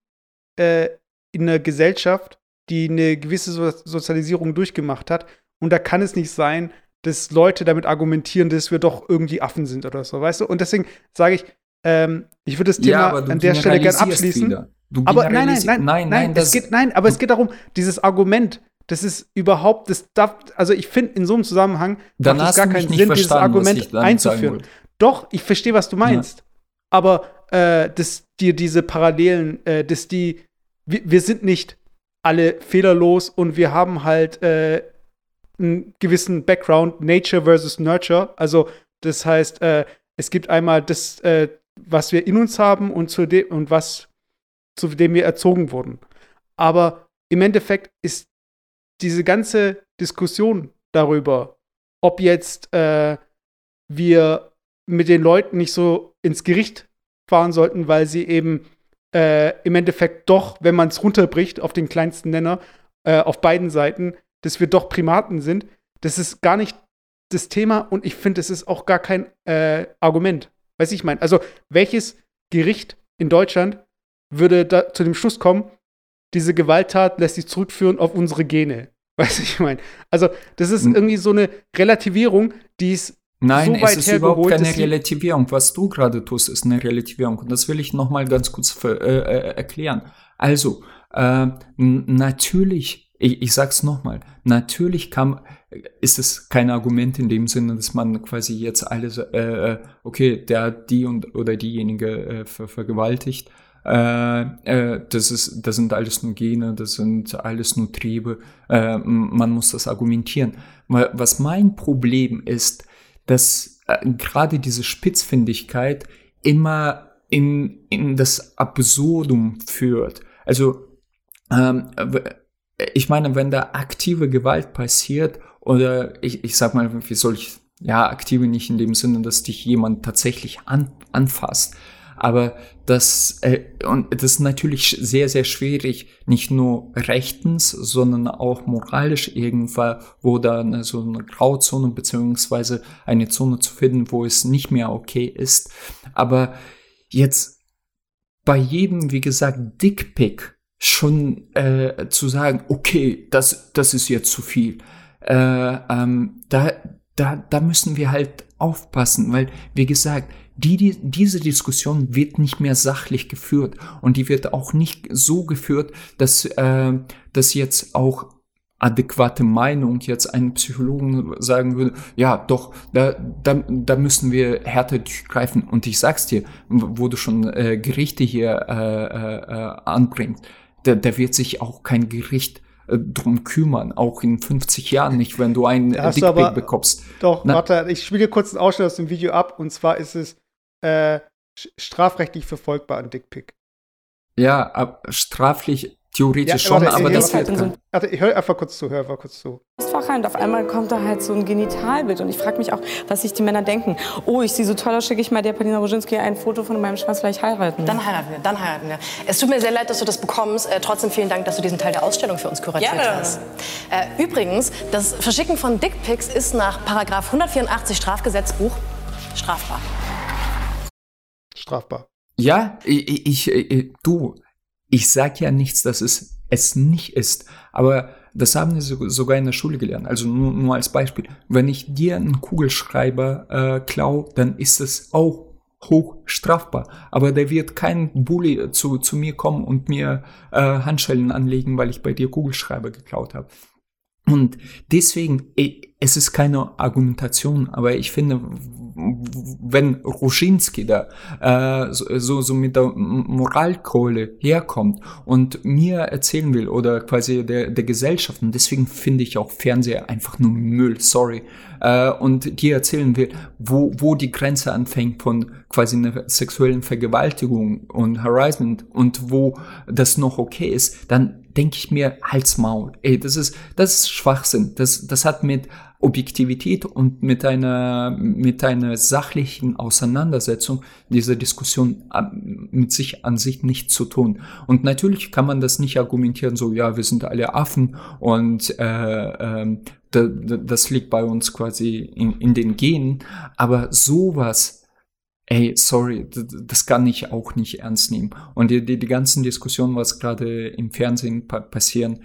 äh, in einer Gesellschaft, die eine gewisse so Sozialisierung durchgemacht hat. Und da kann es nicht sein, dass Leute damit argumentieren, dass wir doch irgendwie Affen sind oder so, weißt du? Und deswegen sage ich, ähm, ich würde das Thema ja, an der Stelle gerne abschließen. aber nein, nein, nein, nein, nein, es geht, nein, aber es geht darum, dieses Argument, das ist überhaupt, das darf, also ich finde in so einem Zusammenhang Dann macht es gar keinen Sinn, dieses Argument einzuführen. Doch, ich verstehe, was du meinst. Ja. Aber äh, dass dir diese Parallelen, äh, dass die, wir, wir, sind nicht alle fehlerlos und wir haben halt äh, einen gewissen Background, Nature versus Nurture. Also das heißt, äh, es gibt einmal das, äh, was wir in uns haben und, zu dem, und was zu dem wir erzogen wurden. Aber im Endeffekt ist diese ganze Diskussion darüber, ob jetzt äh, wir mit den Leuten nicht so ins Gericht fahren sollten, weil sie eben äh, im Endeffekt doch, wenn man es runterbricht auf den kleinsten Nenner, äh, auf beiden Seiten, dass wir doch Primaten sind. Das ist gar nicht das Thema und ich finde, es ist auch gar kein äh, Argument. Weiß ich meine, also welches Gericht in Deutschland würde da zu dem Schluss kommen, diese Gewalttat lässt sich zurückführen auf unsere Gene? Weiß ich meine. Also, das ist irgendwie so eine Relativierung, die ist Nein, so es ist überhaupt keine Relativierung. Was du gerade tust, ist eine Relativierung. Und das will ich noch mal ganz kurz für, äh, äh, erklären. Also, äh, natürlich, ich, ich sag's noch mal, natürlich kann, ist es kein Argument in dem Sinne, dass man quasi jetzt alles, äh, äh okay, der die und oder diejenige äh, ver vergewaltigt. Äh, äh, das, ist, das sind alles nur Gene, das sind alles nur Triebe. Äh, man muss das argumentieren. Was mein Problem ist, dass äh, gerade diese Spitzfindigkeit immer in, in das Absurdum führt. Also, ähm, ich meine, wenn da aktive Gewalt passiert, oder ich, ich sag mal, wie soll ich, ja, aktive nicht in dem Sinne, dass dich jemand tatsächlich an, anfasst, aber das, äh, und das ist natürlich sehr, sehr schwierig, nicht nur rechtens, sondern auch moralisch irgendwann, wo da eine, so eine Grauzone beziehungsweise eine Zone zu finden, wo es nicht mehr okay ist. Aber jetzt bei jedem, wie gesagt, Dickpick schon äh, zu sagen, okay, das, das ist jetzt zu viel. Äh, ähm, da, da, da müssen wir halt aufpassen, weil, wie gesagt, die, die, diese Diskussion wird nicht mehr sachlich geführt und die wird auch nicht so geführt, dass, äh, dass jetzt auch adäquate Meinung jetzt einen Psychologen sagen würde, ja, doch, da, da, da müssen wir härter durchgreifen. Und ich sag's dir, wo du schon äh, Gerichte hier äh, äh, anbringst, da, da wird sich auch kein Gericht äh, drum kümmern, auch in 50 Jahren nicht, wenn du einen Dickpick bekommst. Doch, Na, warte, ich spiele kurz einen Ausschnitt aus dem Video ab und zwar ist es äh, strafrechtlich verfolgbar, ein Dickpick. Ja, straflich theoretisch ja, schon, warte, aber das wird halt so Warte, ich höre einfach kurz zu, hör einfach kurz zu. Und auf einmal kommt da halt so ein Genitalbild und ich frage mich auch, was sich die Männer denken. Oh, ich sehe so toll aus, schicke ich mal der Paulina Roginski ein Foto von meinem Schwanz, vielleicht heiraten. Dann heiraten wir, dann heiraten wir. Es tut mir sehr leid, dass du das bekommst. Äh, trotzdem vielen Dank, dass du diesen Teil der Ausstellung für uns kuratiert ja. hast. Äh, übrigens, das Verschicken von Dickpics ist nach Paragraph 184 Strafgesetzbuch strafbar strafbar. Ja, ich, ich, ich, du, ich sag ja nichts, dass es es nicht ist, aber das haben wir sogar in der Schule gelernt. Also nur, nur als Beispiel, wenn ich dir einen Kugelschreiber äh, klau, dann ist es auch hoch strafbar. Aber da wird kein Bully zu, zu mir kommen und mir äh, Handschellen anlegen, weil ich bei dir Kugelschreiber geklaut habe. Und deswegen, es ist keine Argumentation, aber ich finde, wenn Ruschinski da äh, so, so mit der Moralkohle herkommt und mir erzählen will oder quasi der, der Gesellschaft, und deswegen finde ich auch Fernseher einfach nur Müll, sorry, äh, und dir erzählen will, wo, wo die Grenze anfängt von quasi einer sexuellen Vergewaltigung und Harassment und wo das noch okay ist, dann denke ich mir, halt's Maul. Ey, das ist, das ist Schwachsinn. Das, das hat mit Objektivität und mit einer, mit einer sachlichen Auseinandersetzung dieser Diskussion mit sich an sich nichts zu tun. Und natürlich kann man das nicht argumentieren, so, ja, wir sind alle Affen und äh, äh, das liegt bei uns quasi in, in den Genen. Aber sowas ey, sorry, das kann ich auch nicht ernst nehmen. Und die, die, die ganzen Diskussionen, was gerade im Fernsehen pa passieren,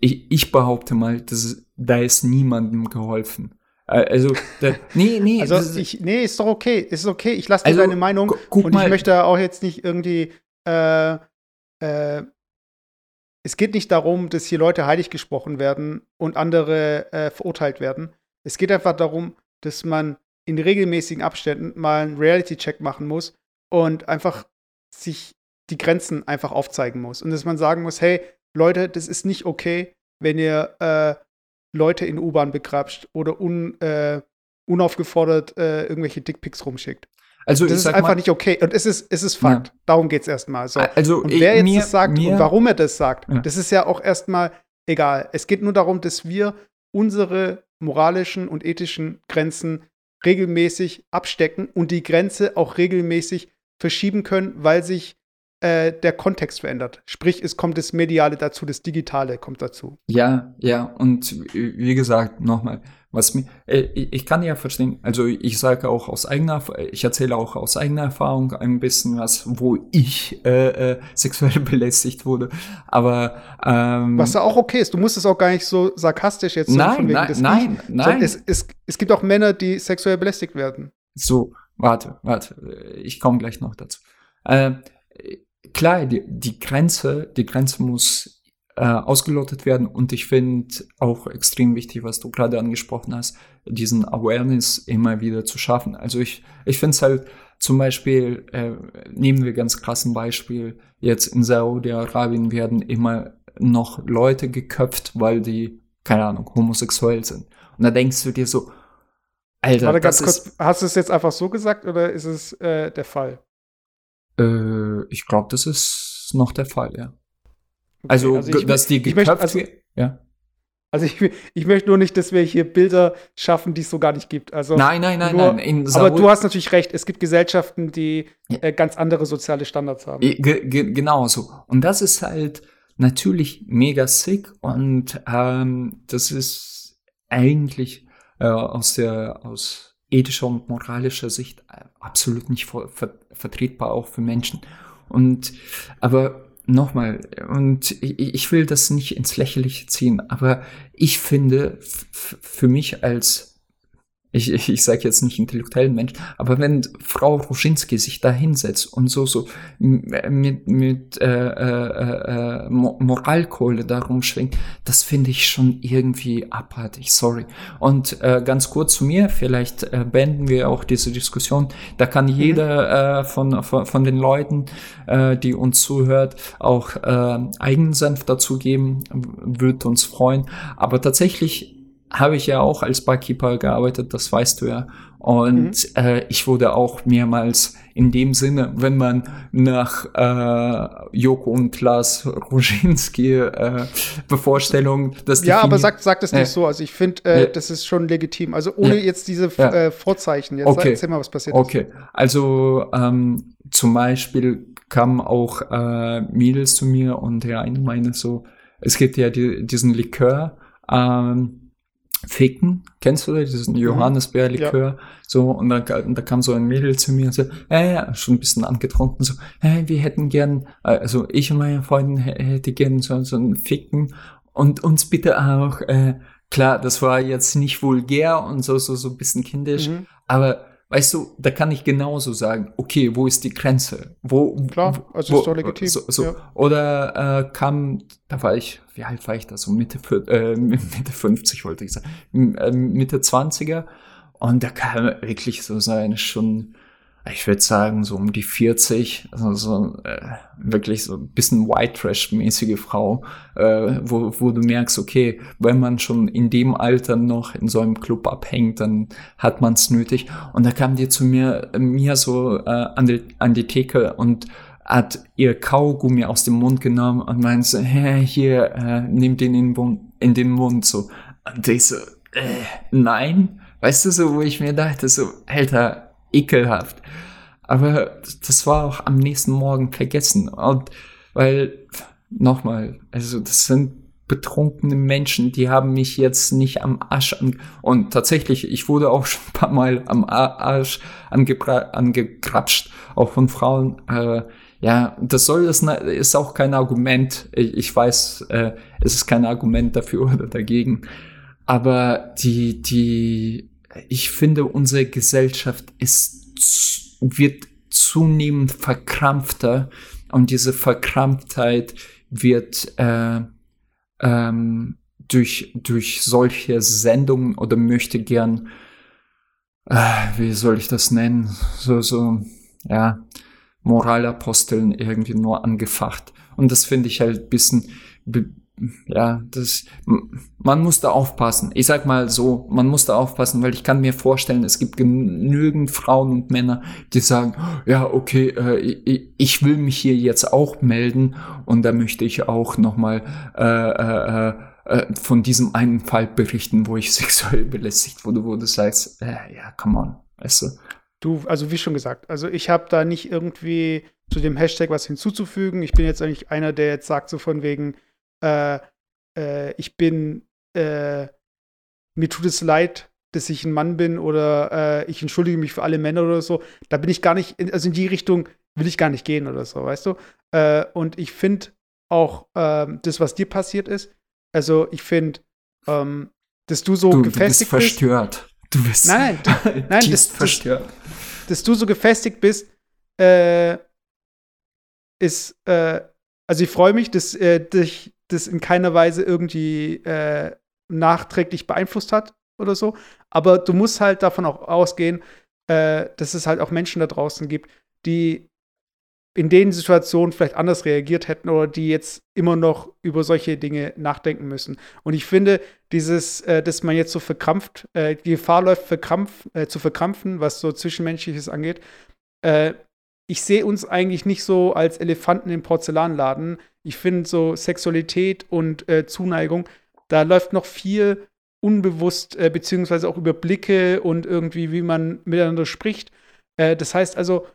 ich, ich, behaupte mal, das, da ist niemandem geholfen. Also, da, nee, nee. Also, das, ich, nee, ist doch okay. Ist okay. Ich lasse dir also, deine Meinung. Und ich möchte auch jetzt nicht irgendwie, äh, äh, es geht nicht darum, dass hier Leute heilig gesprochen werden und andere äh, verurteilt werden. Es geht einfach darum, dass man in regelmäßigen Abständen mal einen Reality-Check machen muss und einfach sich die Grenzen einfach aufzeigen muss. Und dass man sagen muss, hey, Leute, das ist nicht okay, wenn ihr äh, Leute in U-Bahn begrapscht oder un, äh, unaufgefordert äh, irgendwelche Dickpics rumschickt. Also das ist einfach mal, nicht okay. Und es ist, es ist Fakt. Ja. Darum geht es erstmal. So. Also, und wer jetzt mir, das sagt mir, und warum er das sagt, ja. das ist ja auch erstmal egal. Es geht nur darum, dass wir unsere moralischen und ethischen Grenzen regelmäßig abstecken und die Grenze auch regelmäßig verschieben können, weil sich äh, der Kontext verändert. Sprich, es kommt das Mediale dazu, das Digitale kommt dazu. Ja, ja, und wie gesagt, nochmal, was mir, äh, ich kann ja verstehen, also ich sage auch aus eigener, ich erzähle auch aus eigener Erfahrung ein bisschen was, wo ich äh, äh, sexuell belästigt wurde, aber ähm, was ja auch okay ist, du musst es auch gar nicht so sarkastisch jetzt nein, nein, nein, ich, nein, es, es, es gibt auch Männer, die sexuell belästigt werden. So, warte, warte, ich komme gleich noch dazu. Äh, klar, die, die Grenze, die Grenze muss äh, ausgelotet werden und ich finde auch extrem wichtig, was du gerade angesprochen hast, diesen Awareness immer wieder zu schaffen. Also ich, ich finde es halt zum Beispiel, äh, nehmen wir ganz krassen Beispiel, jetzt in Saudi-Arabien werden immer noch Leute geköpft, weil die, keine Ahnung, homosexuell sind. Und da denkst du dir so, Alter, Warte, ganz kurz, hast du es jetzt einfach so gesagt oder ist es äh, der Fall? Äh, ich glaube, das ist noch der Fall, ja. Okay, also, also ich, dass die geköpft also, ja. Also ich, ich möchte nur nicht, dass wir hier Bilder schaffen, die es so gar nicht gibt. Also nein, nein, nein, nur, nein. aber du hast natürlich recht. Es gibt Gesellschaften, die äh, ganz andere soziale Standards haben. G genau so. Und das ist halt natürlich mega sick und ähm, das ist eigentlich äh, aus der aus ethischer und moralischer Sicht äh, absolut nicht ver vertretbar auch für Menschen. Und aber nochmal, und ich will das nicht ins Lächerliche ziehen, aber ich finde für mich als ich, ich, ich sage jetzt nicht intellektuellen Mensch, aber wenn Frau Ruschinski sich da hinsetzt und so so mit, mit äh, äh, äh, Moralkohle da rumschwingt, das finde ich schon irgendwie abartig, sorry. Und äh, ganz kurz zu mir, vielleicht äh, beenden wir auch diese Diskussion, da kann mhm. jeder äh, von, von, von den Leuten, äh, die uns zuhört, auch äh, eigenen Senf dazu geben, würde uns freuen, aber tatsächlich habe ich ja auch als Barkeeper gearbeitet, das weißt du ja. Und mhm. äh, ich wurde auch mehrmals in dem Sinne, wenn man nach äh, Joko und Lars Roginski äh, Bevorstellung, dass die Ja, aber sag, sag das nicht äh, so. Also ich finde, äh, das ist schon legitim. Also ohne jetzt diese äh, Vorzeichen. Jetzt okay. erzähl mal, was passiert okay. ist. Okay, also ähm, zum Beispiel kamen auch äh, Mädels zu mir und der eine meinte so, es gibt ja die, diesen Likör, ähm, Ficken, kennst du das? Diesen mhm. Johannisbeerlikör. Ja. So, und da, da kam so ein Mädel zu mir und so, äh, schon ein bisschen angetrunken, so, äh, wir hätten gern, äh, also ich und meine Freundin hätte gern so, so ein Ficken und uns bitte auch, äh, klar, das war jetzt nicht vulgär und so, so, so ein bisschen kindisch, mhm. aber weißt du, da kann ich genauso sagen, okay, wo ist die Grenze? Wo, Klar, also wo, ist doch legitim. So, so. Ja. Oder äh, kam, da war ich, wie alt war ich da? So Mitte, äh, Mitte 50 wollte ich sagen, äh, Mitte 20er. Und da kam wirklich so seine schon ich würde sagen, so um die 40, also so äh, wirklich so ein bisschen White Trash-mäßige Frau, äh, wo, wo du merkst, okay, wenn man schon in dem Alter noch in so einem Club abhängt, dann hat man es nötig. Und da kam die zu mir, mir so äh, an, die, an die Theke und hat ihr Kaugummi aus dem Mund genommen und meinte so, hey, hier, äh, nimm den in den, Mund, in den Mund, so. Und ich so, äh, nein. Weißt du, so, wo ich mir dachte, so, Alter, ekelhaft. Aber das war auch am nächsten Morgen vergessen. Und weil, nochmal, also das sind betrunkene Menschen, die haben mich jetzt nicht am Arsch an und tatsächlich, ich wurde auch schon ein paar Mal am Arsch angekrapscht, auch von Frauen. Äh, ja, das soll das ist auch kein Argument. Ich, ich weiß, äh, es ist kein Argument dafür oder dagegen. Aber die, die, ich finde, unsere Gesellschaft ist, wird zunehmend verkrampfter und diese Verkrampftheit wird äh, ähm, durch, durch solche Sendungen oder möchte gern, äh, wie soll ich das nennen, so, so, ja, Moralaposteln irgendwie nur angefacht. Und das finde ich halt bisschen, ja, das, man muss da aufpassen. Ich sag mal so, man muss da aufpassen, weil ich kann mir vorstellen, es gibt genügend Frauen und Männer, die sagen, ja, okay, äh, ich, ich, will mich hier jetzt auch melden und da möchte ich auch nochmal äh, äh, äh, von diesem einen Fall berichten, wo ich sexuell belästigt wurde, wo du sagst, äh, ja, come on, weißt du. Du, also wie schon gesagt, also ich habe da nicht irgendwie zu dem Hashtag was hinzuzufügen. Ich bin jetzt eigentlich einer, der jetzt sagt so von wegen, äh, äh, ich bin, äh, mir tut es leid, dass ich ein Mann bin oder äh, ich entschuldige mich für alle Männer oder so. Da bin ich gar nicht, in, also in die Richtung will ich gar nicht gehen oder so, weißt du? Äh, und ich finde auch ähm, das, was dir passiert ist, also ich finde, ähm, dass du so du, gefestigt du bist verstört. Du bist nein, nein, nein das, verstört. Dass, dass, du so gefestigt bist, äh, ist, äh, also ich freue mich, dass äh, dich das in keiner Weise irgendwie äh, nachträglich beeinflusst hat oder so. Aber du musst halt davon auch ausgehen, äh, dass es halt auch Menschen da draußen gibt, die in den Situationen vielleicht anders reagiert hätten oder die jetzt immer noch über solche Dinge nachdenken müssen. Und ich finde, dieses, äh, dass man jetzt so verkrampft, äh, die Gefahr läuft, verkrampf, äh, zu verkrampfen, was so Zwischenmenschliches angeht. Ich sehe uns eigentlich nicht so als Elefanten im Porzellanladen, ich finde so Sexualität und äh, Zuneigung, da läuft noch viel unbewusst, äh, beziehungsweise auch über Blicke und irgendwie, wie man miteinander spricht. Äh, das heißt also,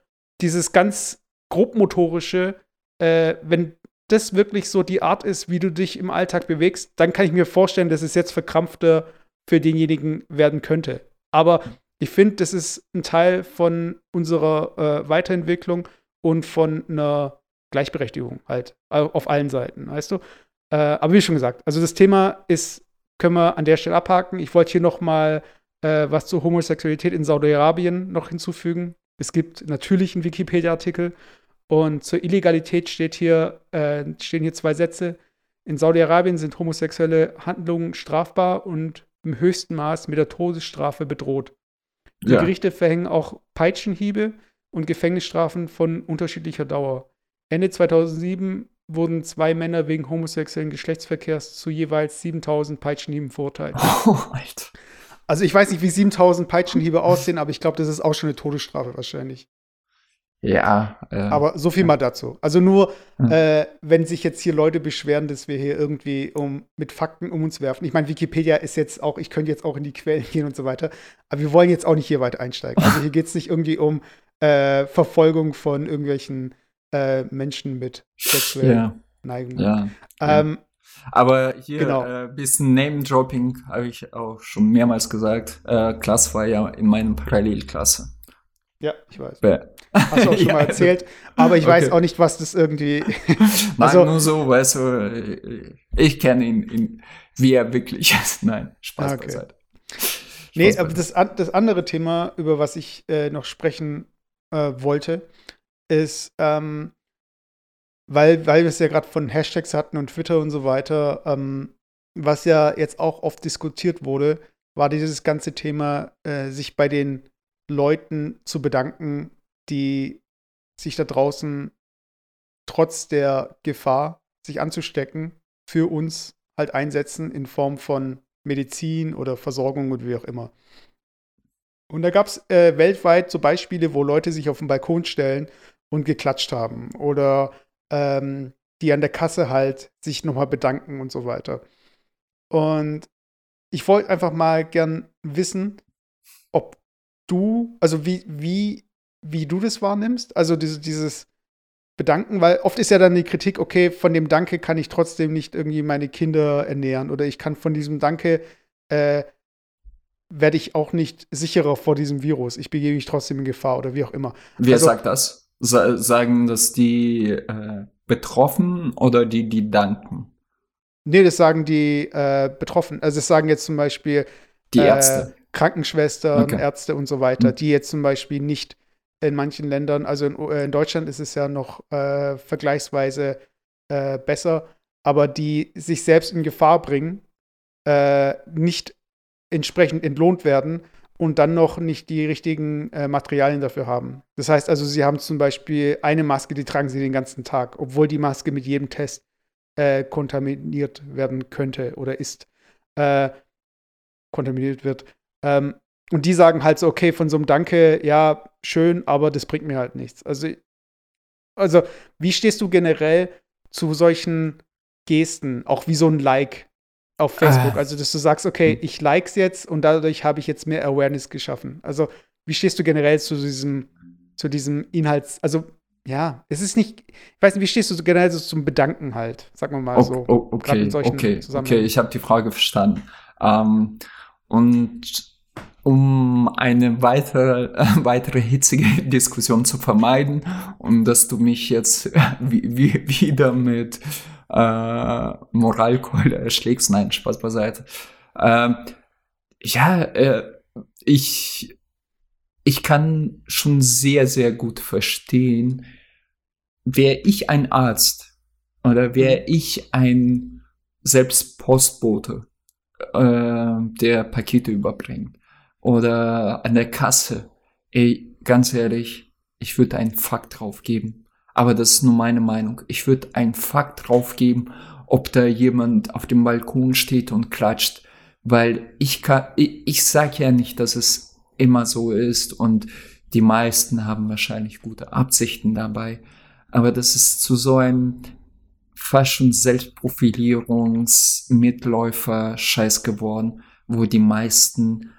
dieses ganz grobmotorische, äh, wenn das wirklich so die Art ist, wie du dich im Alltag bewegst, dann kann ich mir vorstellen, dass es jetzt verkrampfter für denjenigen werden könnte. Aber ich finde, das ist ein Teil von unserer äh, Weiterentwicklung und von einer Gleichberechtigung halt auf allen Seiten, weißt du? Äh, aber wie schon gesagt, also das Thema ist, können wir an der Stelle abhaken. Ich wollte hier noch mal äh, was zur Homosexualität in Saudi-Arabien noch hinzufügen. Es gibt natürlich einen Wikipedia-Artikel und zur Illegalität steht hier, äh, stehen hier zwei Sätze. In Saudi-Arabien sind homosexuelle Handlungen strafbar und im höchsten Maß mit der Todesstrafe bedroht. Die ja. Gerichte verhängen auch Peitschenhiebe und Gefängnisstrafen von unterschiedlicher Dauer. Ende 2007 wurden zwei Männer wegen homosexuellen Geschlechtsverkehrs zu jeweils 7000 Peitschenhieben verurteilt. Oh, Alter. Also ich weiß nicht, wie 7000 Peitschenhiebe aussehen, aber ich glaube, das ist auch schon eine Todesstrafe wahrscheinlich. Ja. Äh, aber so viel mal dazu. Also nur, hm. äh, wenn sich jetzt hier Leute beschweren, dass wir hier irgendwie um, mit Fakten um uns werfen. Ich meine, Wikipedia ist jetzt auch, ich könnte jetzt auch in die Quellen gehen und so weiter. Aber wir wollen jetzt auch nicht hier weit einsteigen. Also hier geht es nicht irgendwie um äh, Verfolgung von irgendwelchen äh, Menschen mit sexuellen ja. Neigungen. Ja. Ähm. Aber hier genau. äh, bisschen Name-Dropping habe ich auch schon mehrmals gesagt. Äh, Klasse war ja in meinem Parallelklasse. Ja, ich weiß. Ja. Hast du auch schon ja. mal erzählt. Aber ich okay. weiß auch nicht, was das irgendwie. also, Nein, nur so, weißt du, ich kenne ihn, ihn, wie er wirklich ist. Nein, Spaß okay. beiseite. Spaß nee, aber das, das andere Thema, über was ich äh, noch sprechen äh, wollte, ist, ähm, weil, weil wir es ja gerade von Hashtags hatten und Twitter und so weiter, ähm, was ja jetzt auch oft diskutiert wurde, war dieses ganze Thema, äh, sich bei den Leuten zu bedanken, die sich da draußen trotz der Gefahr, sich anzustecken, für uns halt einsetzen in Form von Medizin oder Versorgung und wie auch immer. Und da gab es äh, weltweit so Beispiele, wo Leute sich auf den Balkon stellen und geklatscht haben oder ähm, die an der Kasse halt sich nochmal bedanken und so weiter. Und ich wollte einfach mal gern wissen, ob du, also wie, wie, wie du das wahrnimmst, also diese, dieses Bedanken, weil oft ist ja dann die Kritik, okay, von dem Danke kann ich trotzdem nicht irgendwie meine Kinder ernähren oder ich kann von diesem Danke äh, werde ich auch nicht sicherer vor diesem Virus. Ich begebe mich trotzdem in Gefahr oder wie auch immer. Wer also, sagt das? Sa sagen das die äh, Betroffenen oder die, die danken? Nee, das sagen die äh, Betroffenen. Also das sagen jetzt zum Beispiel die Ärzte. Krankenschwestern, okay. Ärzte und so weiter, mhm. die jetzt zum Beispiel nicht in manchen Ländern, also in, äh, in Deutschland ist es ja noch äh, vergleichsweise äh, besser, aber die sich selbst in Gefahr bringen, äh, nicht entsprechend entlohnt werden und dann noch nicht die richtigen äh, Materialien dafür haben. Das heißt also, sie haben zum Beispiel eine Maske, die tragen sie den ganzen Tag, obwohl die Maske mit jedem Test äh, kontaminiert werden könnte oder ist, kontaminiert wird. Ähm, und die sagen halt so, okay, von so einem Danke, ja, schön, aber das bringt mir halt nichts. Also, also wie stehst du generell zu solchen Gesten, auch wie so ein Like? auf Facebook. Ah. Also, dass du sagst, okay, hm. ich likes jetzt und dadurch habe ich jetzt mehr Awareness geschaffen. Also, wie stehst du generell zu diesem, zu diesem Inhalts, also ja, es ist nicht, ich weiß nicht, wie stehst du generell so zum Bedanken halt, sagen wir mal oh, so. Oh, okay, okay, okay, ich habe die Frage verstanden. Ähm, und um eine weitere, äh, weitere hitzige Diskussion zu vermeiden und dass du mich jetzt wie, wie, wieder mit äh, Moralkeule erschlägst. Nein, Spaß beiseite. Ähm, ja, äh, ich, ich kann schon sehr, sehr gut verstehen, wäre ich ein Arzt oder wäre mhm. ich ein selbst Postbote, äh, der Pakete überbringt oder an der Kasse, ey, ganz ehrlich, ich würde einen Fakt drauf geben. Aber das ist nur meine Meinung. Ich würde einen Fakt draufgeben, ob da jemand auf dem Balkon steht und klatscht, weil ich kann, ich, ich sag ja nicht, dass es immer so ist und die meisten haben wahrscheinlich gute Absichten dabei. Aber das ist zu so einem fast schon Selbstprofilierungsmitläufer-Scheiß geworden, wo die meisten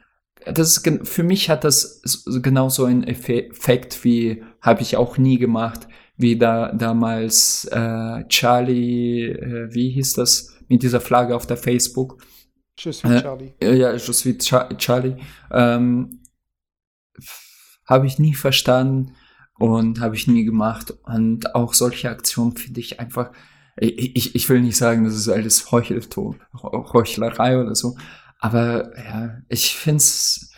das für mich hat das genauso einen Effekt wie habe ich auch nie gemacht wie da damals äh, Charlie, äh, wie hieß das, mit dieser Flagge auf der Facebook. Je suis Charlie. Äh, ja, suis Char Charlie. Ähm, habe ich nie verstanden und habe ich nie gemacht. Und auch solche Aktionen finde ich einfach, ich, ich will nicht sagen, das ist alles Heuchelton, Heuchlerei oder so, aber ja, ich finde es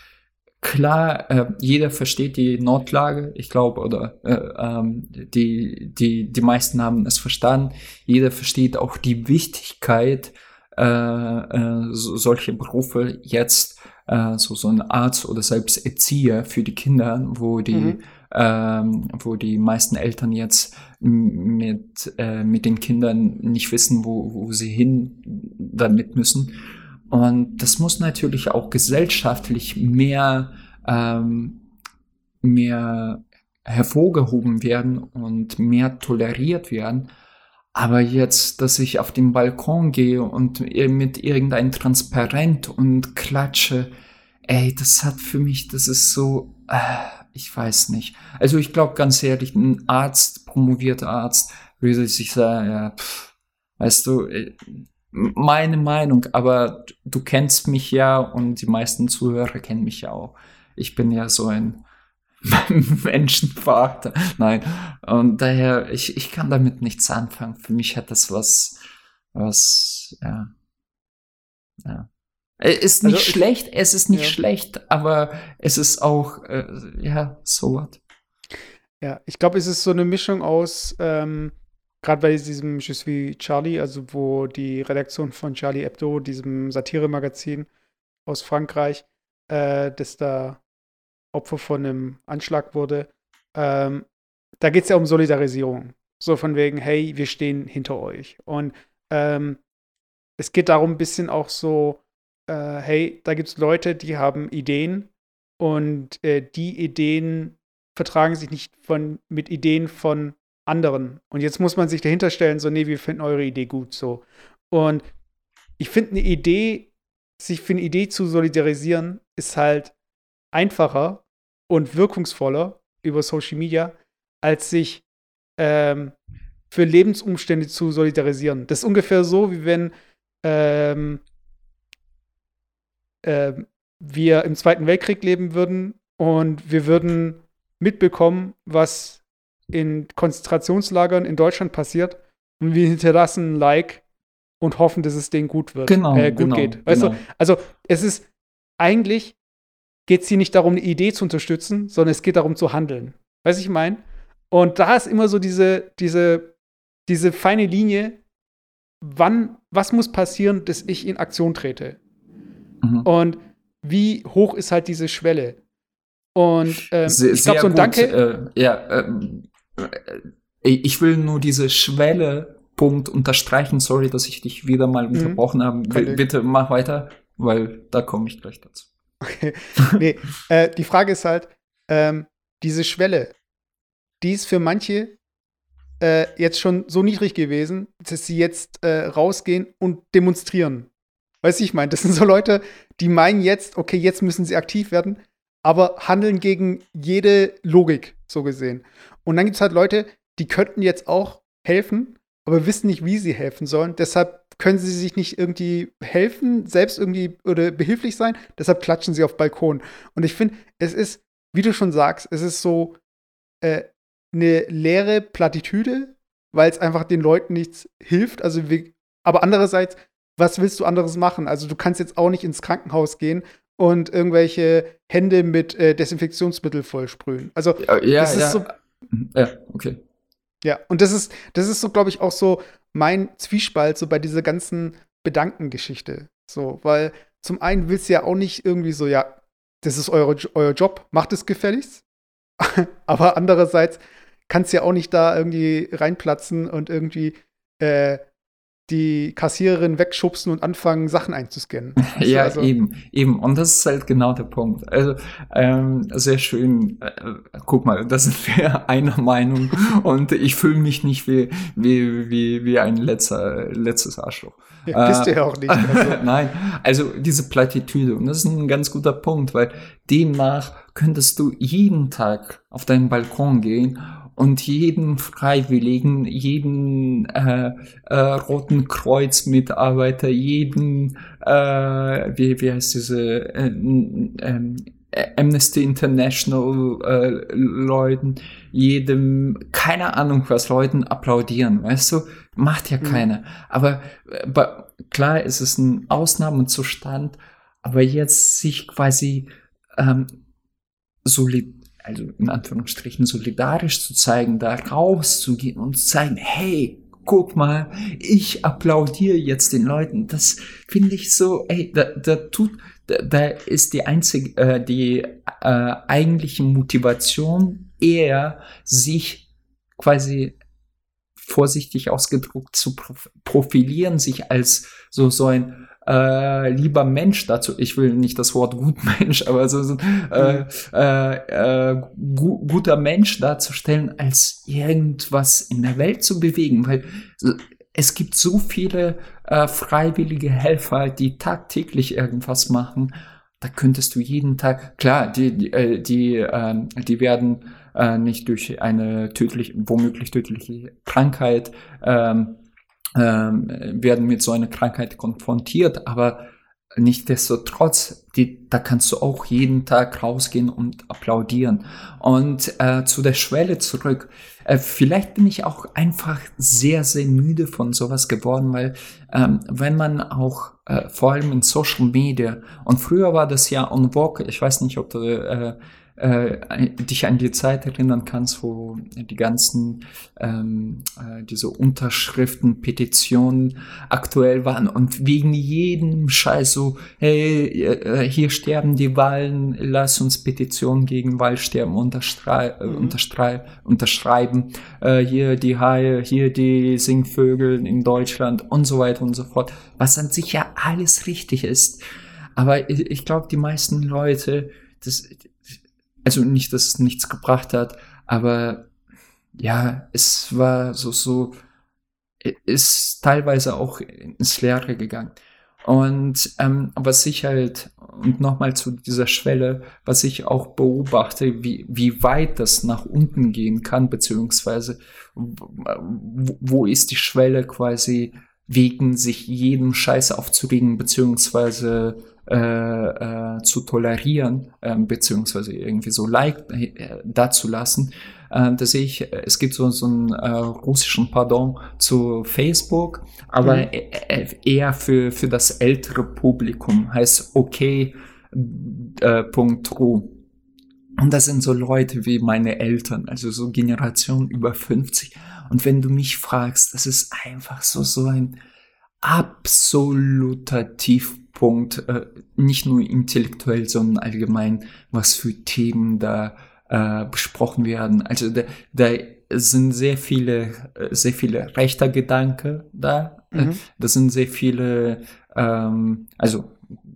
klar, äh, jeder versteht die Notlage, ich glaube, oder äh, ähm, die, die, die meisten haben es verstanden. Jeder versteht auch die Wichtigkeit, äh, äh, so, solche Berufe jetzt, äh, so, so ein Arzt oder selbst Erzieher für die Kinder, wo die, mhm. ähm, wo die meisten Eltern jetzt mit, äh, mit den Kindern nicht wissen, wo, wo sie hin damit müssen. Und das muss natürlich auch gesellschaftlich mehr, ähm, mehr hervorgehoben werden und mehr toleriert werden. Aber jetzt, dass ich auf den Balkon gehe und mit irgendeinem Transparent und klatsche, ey, das hat für mich, das ist so, äh, ich weiß nicht. Also ich glaube ganz ehrlich, ein Arzt, promovierter Arzt, würde sich sagen, ja, pff, weißt du, äh, meine Meinung, aber du kennst mich ja und die meisten Zuhörer kennen mich ja auch. Ich bin ja so ein Menschenvater. Nein. Und daher, ich, ich kann damit nichts anfangen. Für mich hat das was, was, ja. Ja. Es ist nicht also schlecht, es ist nicht ja. schlecht, aber es ist auch, äh, ja, so what. Ja, ich glaube, es ist so eine Mischung aus, ähm, gerade bei diesem Je suis Charlie, also wo die Redaktion von Charlie Hebdo, diesem Satire-Magazin aus Frankreich, äh, das da Opfer von einem Anschlag wurde, ähm, da geht es ja um Solidarisierung. So von wegen, hey, wir stehen hinter euch. Und ähm, es geht darum ein bisschen auch so, äh, hey, da gibt es Leute, die haben Ideen und äh, die Ideen vertragen sich nicht von, mit Ideen von anderen. Und jetzt muss man sich dahinter stellen, so, nee, wir finden eure Idee gut, so. Und ich finde eine Idee, sich für eine Idee zu solidarisieren, ist halt einfacher und wirkungsvoller über Social Media, als sich ähm, für Lebensumstände zu solidarisieren. Das ist ungefähr so, wie wenn ähm, äh, wir im Zweiten Weltkrieg leben würden und wir würden mitbekommen, was in Konzentrationslagern in Deutschland passiert und wir hinterlassen ein Like und hoffen, dass es denen gut wird, genau, äh, gut genau, geht. Weißt genau. du, also es ist eigentlich geht es hier nicht darum, eine Idee zu unterstützen, sondern es geht darum zu handeln. Weißt du, ich meine? Und da ist immer so diese, diese, diese feine Linie, wann, was muss passieren, dass ich in Aktion trete? Mhm. Und wie hoch ist halt diese Schwelle? Und ähm, Sehr, ich glaube, so ein gut. Danke. Äh, ja, ähm, äh, ich will nur diese Schwelle Punkt unterstreichen. Sorry, dass ich dich wieder mal Mhm. unterbrochen habe. Kein B bitte mach weiter, weil da komme ich gleich dazu. nee, äh, die Frage ist halt, ähm, diese Schwelle, die ist für manche äh, jetzt schon so niedrig gewesen, dass sie jetzt äh, rausgehen und demonstrieren. Weißt du, ich meine, das sind so Leute, die meinen jetzt, okay, jetzt müssen sie aktiv werden, aber handeln gegen jede Logik, so gesehen. Und dann gibt es halt Leute, die könnten jetzt auch helfen, aber wissen nicht, wie sie helfen sollen. Deshalb können sie sich nicht irgendwie helfen, selbst irgendwie oder behilflich sein. Deshalb klatschen sie auf Balkon. Und ich finde, es ist, wie du schon sagst, es ist so äh, eine leere Plattitüde, weil es einfach den Leuten nichts hilft. Also wir, aber andererseits, was willst du anderes machen? Also du kannst jetzt auch nicht ins Krankenhaus gehen und irgendwelche Hände mit äh, Desinfektionsmittel vollsprühen. Also Ja, ja, das ist ja. so ja okay. ja, und das ist, das ist so, glaube ich, auch so mein Zwiespalt so bei dieser ganzen Bedankengeschichte. So, weil zum einen willst du ja auch nicht irgendwie so, ja, das ist eure, euer Job, macht es gefälligst. Aber andererseits kannst du ja auch nicht da irgendwie reinplatzen und irgendwie äh, die Kassiererin wegschubsen und anfangen, Sachen einzuscannen. Du, Ja, also- eben, eben. Und das ist halt genau der Punkt. Also, ähm, sehr schön. Äh, guck mal, da sind wir einer Meinung und ich fühle mich nicht wie, wie, wie, wie ein letzter, letztes Arschloch. Ja, bist du Äh, ja auch nicht. Also, Nein, also diese Plattitüde. Und das ist ein ganz guter Punkt, weil demnach könntest du jeden Tag auf deinen Balkon gehen und jeden Freiwilligen, jeden äh, äh, Roten Kreuz Mitarbeiter, jeden, äh, wie, wie heißt diese, äh, ähm, Amnesty International äh, Leuten, jedem, keine Ahnung was, Leuten applaudieren, weißt du? Macht ja Mhm. keiner. Aber äh, ba- klar ist es ein Ausnahmezustand, aber jetzt sich quasi ähm, solid, also in Anführungsstrichen solidarisch zu zeigen, da rauszugehen und zu zeigen, hey, guck mal, ich applaudiere jetzt den Leuten. Das finde ich so, ey, da, da tut, da, da ist die einzige, äh, die äh, eigentliche Motivation eher, sich quasi vorsichtig ausgedruckt zu prof profilieren, sich als so, so ein äh, lieber Mensch dazu, ich will nicht das Wort Gutmensch, aber so, so äh, äh, äh, gu guter Mensch darzustellen, als irgendwas in der Welt zu bewegen, weil es gibt so viele äh, freiwillige Helfer, die tagtäglich irgendwas machen. Da könntest du jeden Tag, klar, die, die, äh, die, ähm, die werden äh, nicht durch eine tödliche, womöglich tödliche Krankheit ähm, ähm, werden mit so einer Krankheit konfrontiert, aber Nichtsdestotrotz, die, da kannst du auch jeden Tag rausgehen und applaudieren. Und äh, zu der Schwelle zurück. Äh, vielleicht bin ich auch einfach sehr, sehr müde von sowas geworden, weil ähm, wenn man auch äh, vor allem in Social Media und früher war das ja on vogue, ich weiß nicht, ob du äh, äh, dich an die Zeit erinnern kannst, wo die ganzen ähm, äh, diese Unterschriften, Petitionen aktuell waren und wegen jedem Scheiß so, hey, äh, hier sterben die Wahlen, lass uns Petitionen gegen Wahlsterben unterstrei äh, Mhm. unterstrei unterschreiben, äh, hier die Haie, hier die Singvögel in Deutschland und so weiter und so fort, was an sich ja alles richtig ist. Aber ich, ich glaube, die meisten Leute, das, also nicht, dass es nichts gebracht hat, aber ja, es war so, so, ist teilweise auch ins Leere gegangen. Und ähm, was ich halt, und nochmal zu dieser Schwelle, was ich auch beobachte, wie, wie weit das nach unten gehen kann, beziehungsweise wo, wo ist die Schwelle quasi wegen sich jedem Scheiß aufzuregen, beziehungsweise äh, äh, zu tolerieren, äh, beziehungsweise irgendwie so like äh, dazulassen. Äh, da sehe ich, es gibt so, so einen äh, russischen Pardon zu Facebook, aber mhm. E, e, eher für, für das ältere Publikum, heißt okay, äh. Und das sind so Leute wie meine Eltern, also so Generation über 50. Und wenn du mich fragst, das ist einfach so, so ein absoluter Tiefpunkt, äh, nicht nur intellektuell, sondern allgemein, was für Themen da äh, besprochen werden. Also da, da sind sehr viele, äh, sehr viele rechter Gedanke da. Mhm. Das sind sehr viele, ähm, also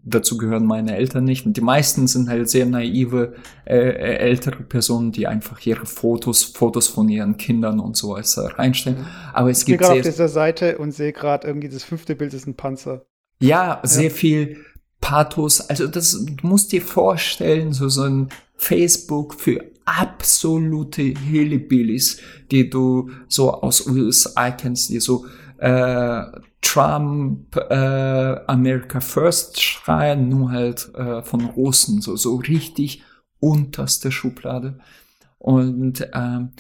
dazu gehören meine Eltern nicht. Und die meisten sind halt sehr naive äh, äh ältere Personen, die einfach ihre Fotos, Fotos von ihren Kindern und so weiter reinstellen. Aber es gibt ich bin gerade auf dieser Seite und sehe gerade irgendwie das fünfte Bild ist ein Panzer. Ja, sehr ja. viel Pathos. Also das, du musst dir vorstellen, so so ein Facebook für absolute Hillbillies, die du so aus USA kennst, die so äh, Trump äh, America First schreien, nur halt äh, von Russen, so, so richtig unterste Schublade. Und ähm,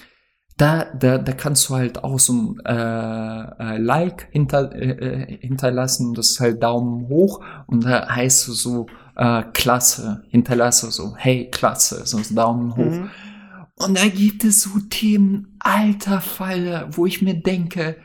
da, da, da kannst du halt auch so ein äh, äh, Like hinter, äh, äh hinterlassen, das ist halt Daumen hoch und da heißt es so äh, Klasse, hinterlasse so, hey, Klasse, so Daumen hoch. Mhm. Und da gibt es so Themen, alter Falle, wo ich mir denke,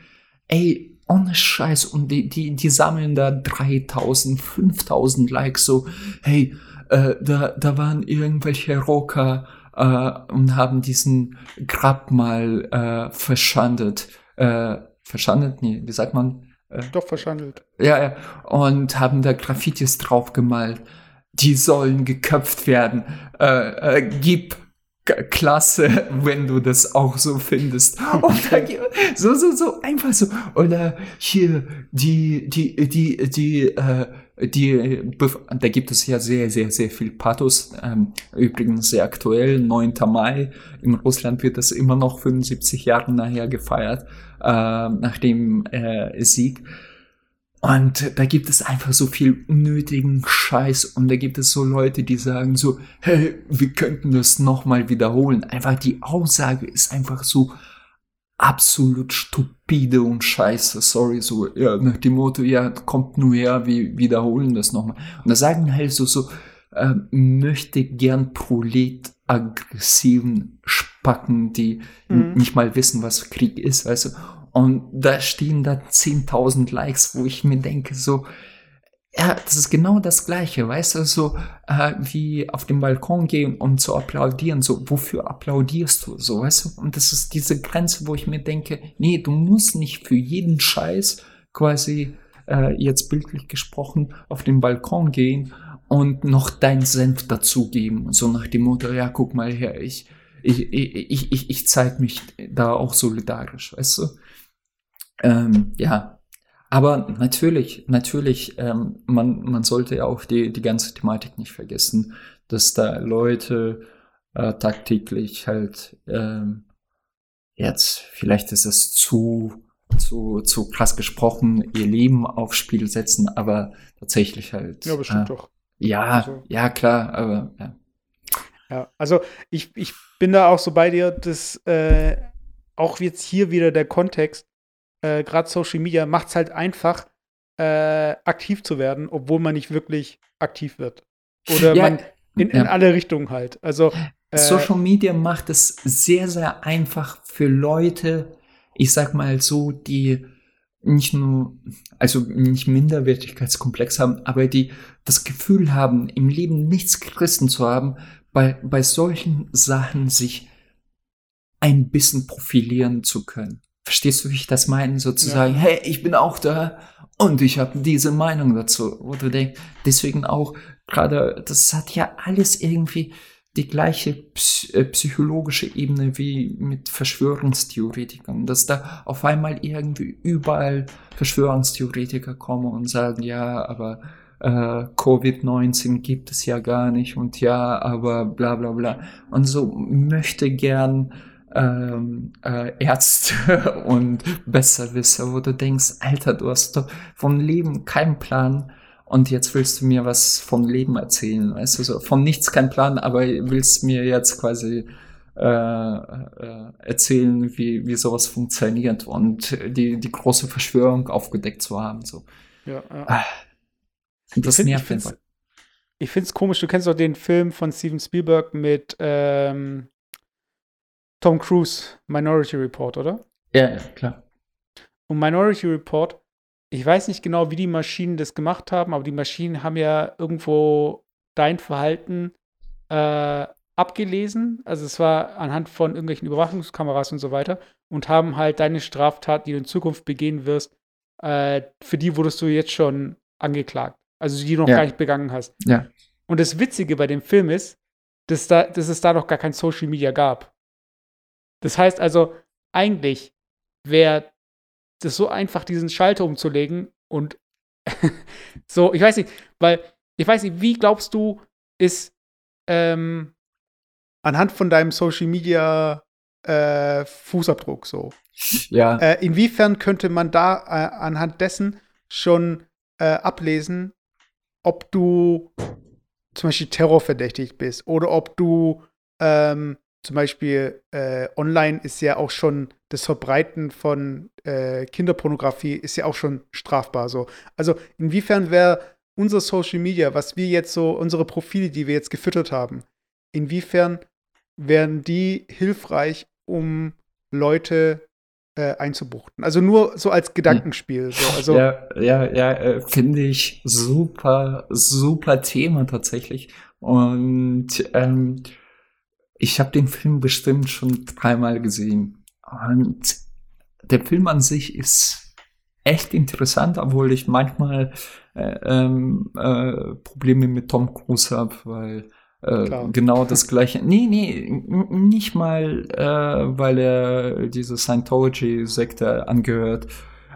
ey, ohne Scheiß, und die, die, die sammeln da 3000, 5000 Likes, so, hey, äh, da, da waren irgendwelche Rocker äh, und haben diesen Grabmal äh, verschandet. Äh, verschandet? Nee, wie sagt man? Äh, Doch, verschandelt. Ja, ja. Und haben da Graffitis draufgemalt. Die sollen geköpft werden. Äh, äh, gib klasse, wenn du das auch so findest. Und dann, so, so, so, einfach so. Oder hier, die, die, die, die, äh, die, da gibt es ja sehr, sehr, sehr viel Pathos. Ähm, übrigens sehr aktuell, 9. Mai. In Russland wird das immer noch 75 Jahre nachher gefeiert, äh, nach dem äh, Sieg. Und da gibt es einfach so viel unnötigen Scheiß und da gibt es so Leute, die sagen so, hey, wir könnten das nochmal wiederholen. Einfach die Aussage ist einfach so absolut stupide und scheiße. Sorry, so, ja, nach dem Motto, ja, kommt nur her, wir wiederholen das nochmal. Und da sagen halt so, so, äh, möchte gern Prolet aggressiven Spacken, die mhm. nicht mal wissen, was Krieg ist, weißt du. Und da stehen da 10.000 Likes, wo ich mir denke, so, ja, das ist genau das Gleiche, weißt du, so äh, wie auf dem Balkon gehen und zu applaudieren, so, wofür applaudierst du, so, weißt du, und das ist diese Grenze, wo ich mir denke, nee, du musst nicht für jeden Scheiß quasi, äh, jetzt bildlich gesprochen, auf den Balkon gehen und noch dein Senf dazugeben, so nach dem Motto, ja, guck mal her, ich, ich, ich, ich, ich zeig mich da auch solidarisch, weißt du, ähm, ja, aber natürlich, natürlich, ähm, man, man sollte ja auch die, die ganze Thematik nicht vergessen, dass da Leute äh, tagtäglich halt ähm, jetzt, vielleicht ist es zu, zu, zu krass gesprochen, ihr Leben aufs Spiel setzen, aber tatsächlich halt. Ja, bestimmt äh, doch. Ja, also. ja, klar, aber ja. Ja, also ich, ich bin da auch so bei dir, dass äh, auch jetzt hier wieder der Kontext, äh, gerade Social Media macht es halt einfach, äh, aktiv zu werden, obwohl man nicht wirklich aktiv wird. Oder ja, man in, in ja. alle Richtungen halt. Also äh, Social Media macht es sehr, sehr einfach für Leute, ich sag mal so, die nicht nur, also nicht Minderwertigkeitskomplex haben, aber die das Gefühl haben, im Leben nichts gerissen zu haben, bei, bei solchen Sachen sich ein bisschen profilieren zu können. Verstehst du, wie ich das meine? Sozusagen, ja. hey, ich bin auch da und ich habe diese Meinung dazu. Wo du denkst, deswegen auch gerade, das hat ja alles irgendwie, die gleiche äh, psychologische Ebene wie mit Verschwörungstheoretikern, dass da auf einmal irgendwie überall Verschwörungstheoretiker kommen und sagen, ja, aber äh, Covid-19 gibt es ja gar nicht und ja, aber bla bla bla. Und so möchte gern ähm, äh, Ärzte und Besserwisser, wo du denkst, Alter, du hast doch vom Leben keinen Plan und jetzt willst du mir was vom Leben erzählen, weißt du, so von nichts kein Plan, aber willst mir jetzt quasi äh, äh, erzählen, wie, wie sowas funktioniert und die, die große Verschwörung aufgedeckt zu haben, so. Ja, ja. Ah, das ich nervt einfach. Ich finde es komisch, du kennst doch den Film von Steven Spielberg mit ähm, Tom Cruise, Minority Report, oder? Ja, ja, klar. Und Minority Report ich weiß nicht genau, wie die Maschinen das gemacht haben, aber die Maschinen haben ja irgendwo dein Verhalten äh, abgelesen. Also es war anhand von irgendwelchen Überwachungskameras und so weiter und haben halt deine Straftat, die du in Zukunft begehen wirst, äh, für die wurdest du jetzt schon angeklagt. Also die du noch ja. gar nicht begangen hast. Ja. Und das Witzige bei dem Film ist, dass, da, dass es da noch gar kein Social Media gab. Das heißt also, eigentlich wäre das so einfach, diesen Schalter umzulegen und so, ich weiß nicht, weil, ich weiß nicht, wie glaubst du, ist ähm, anhand von deinem Social Media äh, Fußabdruck so? Ja. Äh, inwiefern könnte man da äh, anhand dessen schon äh, ablesen, ob du zum Beispiel terrorverdächtig bist oder ob du ähm, zum Beispiel äh, online ist ja auch schon das Verbreiten von äh, Kinderpornografie ist ja auch schon strafbar. So. Also inwiefern wäre unser Social Media, was wir jetzt so, unsere Profile, die wir jetzt gefüttert haben, inwiefern wären die hilfreich, um Leute äh, einzubuchten? Also nur so als Gedankenspiel. So. Also, ja, ja, ja, äh, finde ich super, super Thema tatsächlich. Und ähm, ich habe den Film bestimmt schon dreimal gesehen. Und der Film an sich ist echt interessant, obwohl ich manchmal äh, ähm, äh, Probleme mit Tom Cruise habe, weil äh, genau das gleiche. Nee, nee, nicht mal, äh, weil er diese Scientology-Sekte angehört.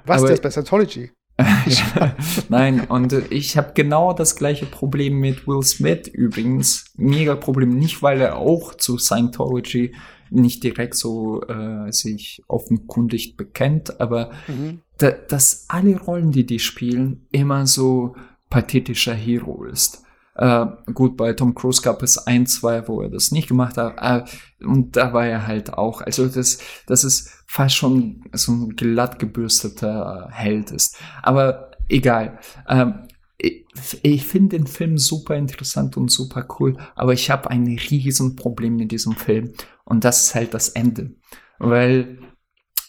Was, der ist bei Scientology? Nein, und ich habe genau das gleiche Problem mit Will Smith übrigens. Mega Problem. Nicht, weil er auch zu Scientology nicht direkt so äh, sich offenkundig bekennt, aber mhm. da, dass alle Rollen, die die spielen, immer so pathetischer Hero ist. Äh, gut, bei Tom Cruise gab es ein, zwei, wo er das nicht gemacht hat. Äh, und da war er halt auch. Also das, das ist fast schon so ein glatt gebürsteter Held ist. Aber egal. Ähm, ich, ich finde den Film super interessant und super cool, aber ich habe ein riesen Problem mit diesem Film. Und das ist halt das Ende. Weil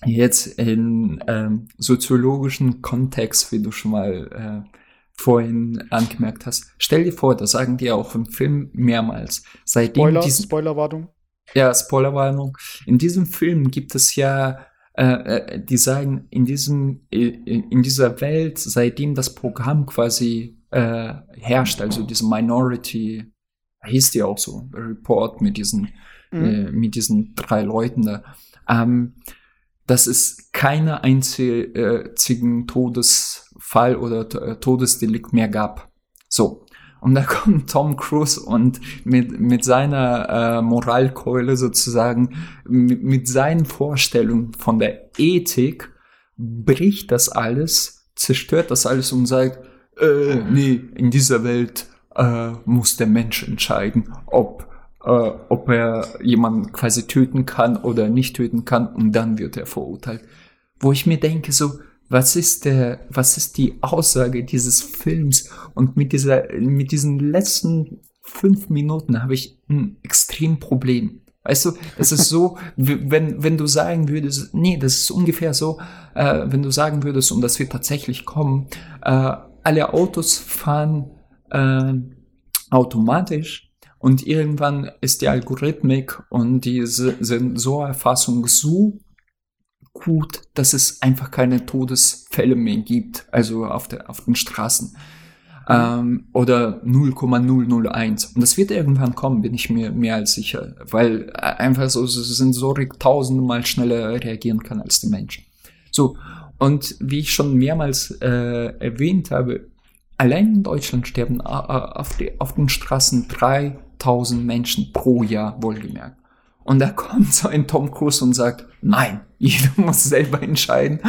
jetzt in ähm, soziologischen Kontext, wie du schon mal äh, vorhin angemerkt hast. Stell dir vor, das sagen die auch im Film mehrmals. Seitdem Spoiler, diesen, Spoilerwarnung. Ja, Spoilerwarnung. In diesem Film gibt es ja, äh, äh die sagen, in diesem, äh, in dieser Welt, seitdem das Programm quasi äh, herrscht, also diese Minority, hieß die auch so, Report mit diesen, mhm. äh, mit diesen drei Leuten da, ähm, dass es keine einzigen Todesfall oder äh, Todesdelikt mehr gab. So. Und da kommt Tom Cruise und mit, mit seiner äh, Moralkeule sozusagen, mit, mit seinen Vorstellungen von der Ethik, bricht das alles, zerstört das alles und sagt, äh, nee, in dieser Welt äh, muss der Mensch entscheiden, ob äh, ob er jemanden quasi töten kann oder nicht töten kann und dann wird er verurteilt. Wo ich mir denke, so, was ist der, was ist die Aussage dieses Films? Und mit dieser, mit diesen letzten fünf Minuten habe ich ein extrem Problem. Weißt du, es ist so, wenn, wenn du sagen würdest, nee, das ist ungefähr so, äh, wenn du sagen würdest, und das wird tatsächlich kommen, äh, alle Autos fahren äh, automatisch und irgendwann ist die Algorithmik und die Sensorerfassung so gut, dass es einfach keine Todesfälle mehr gibt, also auf, der, auf den Straßen. ähm, oder 0,001. Und das wird irgendwann kommen, bin ich mir mehr als sicher, weil äh, einfach so Sensorik tausendmal schneller reagieren kann als der Mensch. So, und wie ich schon mehrmals äh, erwähnt habe, allein in Deutschland sterben auf, die, auf den Straßen 3000 Menschen pro Jahr, wohlgemerkt. Und da kommt so ein Tom Cruise und sagt, nein, jeder muss selber entscheiden,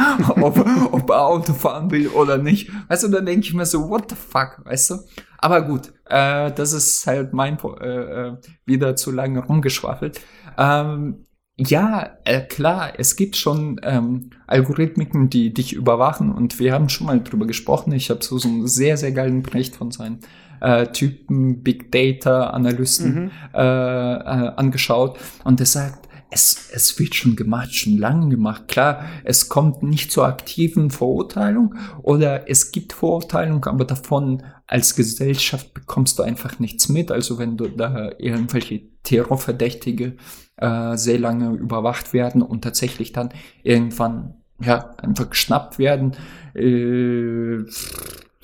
ob, ob er Auto fahren will oder nicht. Weißt du, dann denke ich mir so, what the fuck, weißt du? Aber gut, äh, das ist halt mein, äh, äh, wieder zu lange rumgeschwafelt. Ähm, ja, äh, klar, es gibt schon ähm, Algorithmiken, die dich überwachen und wir haben schon mal drüber gesprochen. Ich habe so, so einen sehr, sehr geilen Bericht von seinen äh, Typen, Big Data Analysten mhm. äh, äh, angeschaut und der sagt, es, es wird schon gemacht, schon lange gemacht. Klar, es kommt nicht zur aktiven Verurteilung oder es gibt Verurteilung, aber davon als Gesellschaft bekommst du einfach nichts mit. Also wenn du da irgendwelche Terrorverdächtige äh, sehr lange überwacht werden und tatsächlich dann irgendwann ja einfach geschnappt werden, äh,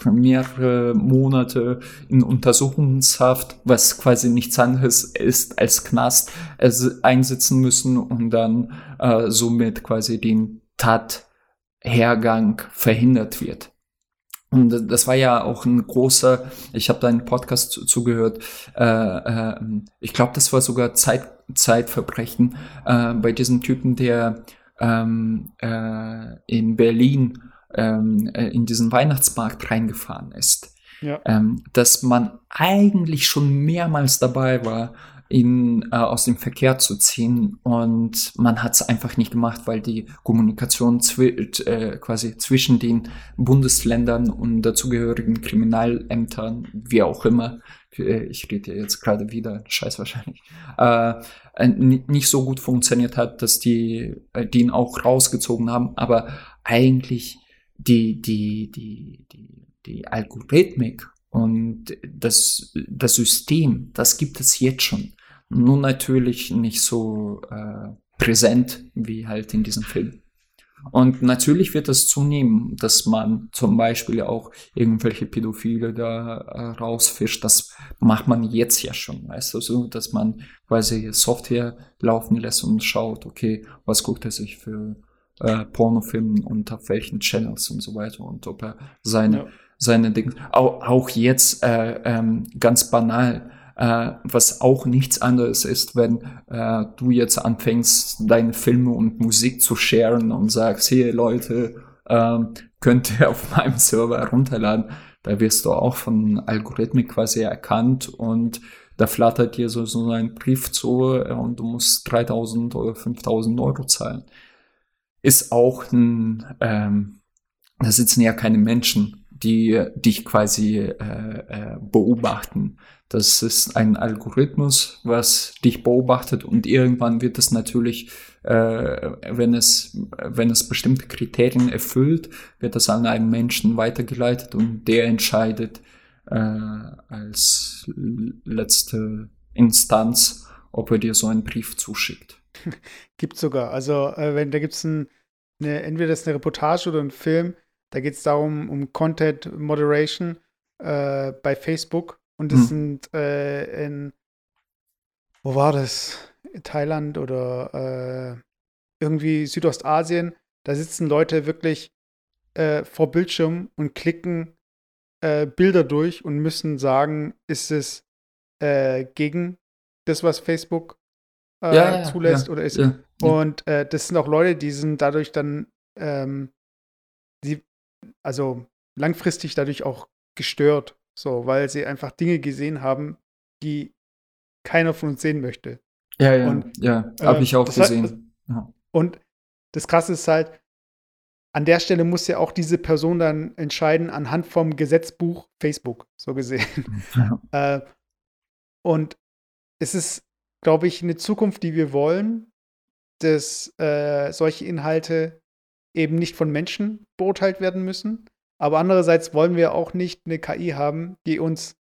mehrere Monate in Untersuchungshaft, was quasi nichts anderes ist als Knast, also einsitzen müssen und dann äh, somit quasi den Tathergang verhindert wird. Und das war ja auch ein großer, ich habe da einen Podcast zugehört, äh, äh, ich glaube, das war sogar Zeit, Zeitverbrechen äh, bei diesem Typen, der ähm, äh, in Berlin ähm, äh, in diesen Weihnachtsmarkt reingefahren ist. Ja. Ähm, dass man eigentlich schon mehrmals dabei war, ihn äh, aus dem Verkehr zu ziehen und man hat es einfach nicht gemacht, weil die Kommunikation zwi äh, quasi zwischen den Bundesländern und dazugehörigen Kriminalämtern, wie auch immer, äh, ich rede jetzt gerade wieder, scheiß wahrscheinlich, äh, nicht so gut funktioniert hat, dass die, die ihn auch rausgezogen haben, aber eigentlich die, die, die, die, die Algorithmik und das, das System, das gibt es jetzt schon. Nur natürlich nicht so äh, präsent wie halt in diesem Film. Und natürlich wird es zunehmen, dass man zum Beispiel auch irgendwelche Pädophile da äh, rausfischt. Das macht man jetzt ja schon, weißt du, so, dass man quasi Software laufen lässt und schaut, okay, was guckt er sich für äh, Pornofilmen und auf welchen Channels und so weiter und ob er seine, ja. seine Dinge, auch, auch jetzt äh, ähm, ganz banal, äh, was auch nichts anderes ist, wenn äh, du jetzt anfängst, deine Filme und Musik zu sharen und sagst, hier Leute, äh, könnt ihr auf meinem Server runterladen, da wirst du auch von Algorithmik quasi erkannt und da flattert dir so, so ein Brief zu und du musst 3000 oder 5000 Euro zahlen ist auch ein, ähm, da sitzen ja keine Menschen, die dich quasi äh, äh, beobachten. Das ist ein Algorithmus, was dich beobachtet und irgendwann wird es natürlich, äh, wenn es wenn es bestimmte Kriterien erfüllt, wird das an einen Menschen weitergeleitet und der entscheidet äh, als letzte Instanz, ob er dir so einen Brief zuschickt. Gibt sogar. Also, äh, wenn da gibt es ein, eine, entweder das ist eine Reportage oder ein Film, da geht es darum, um Content Moderation äh, bei Facebook. Und das hm. sind äh, in, wo war das? In Thailand oder äh, irgendwie Südostasien. Da sitzen Leute wirklich äh, vor Bildschirm und klicken äh, Bilder durch und müssen sagen, ist es gegen das, was Facebook äh, ja, ja, zulässt ja, oder ist. Und äh, das sind auch Leute, die sind dadurch dann, ähm, die, also langfristig dadurch auch gestört, so, weil sie einfach Dinge gesehen haben, die keiner von uns sehen möchte. Ja, ja, und, ja, habe äh, ich auch gesehen. Hat, und das Krasse ist halt, an der Stelle muss ja auch diese Person dann entscheiden anhand vom Gesetzbuch Facebook, so gesehen. Ja. äh, und es ist glaube ich, eine Zukunft, die wir wollen, dass äh, solche Inhalte eben nicht von Menschen beurteilt werden müssen. Aber andererseits wollen wir auch nicht eine KI haben, die uns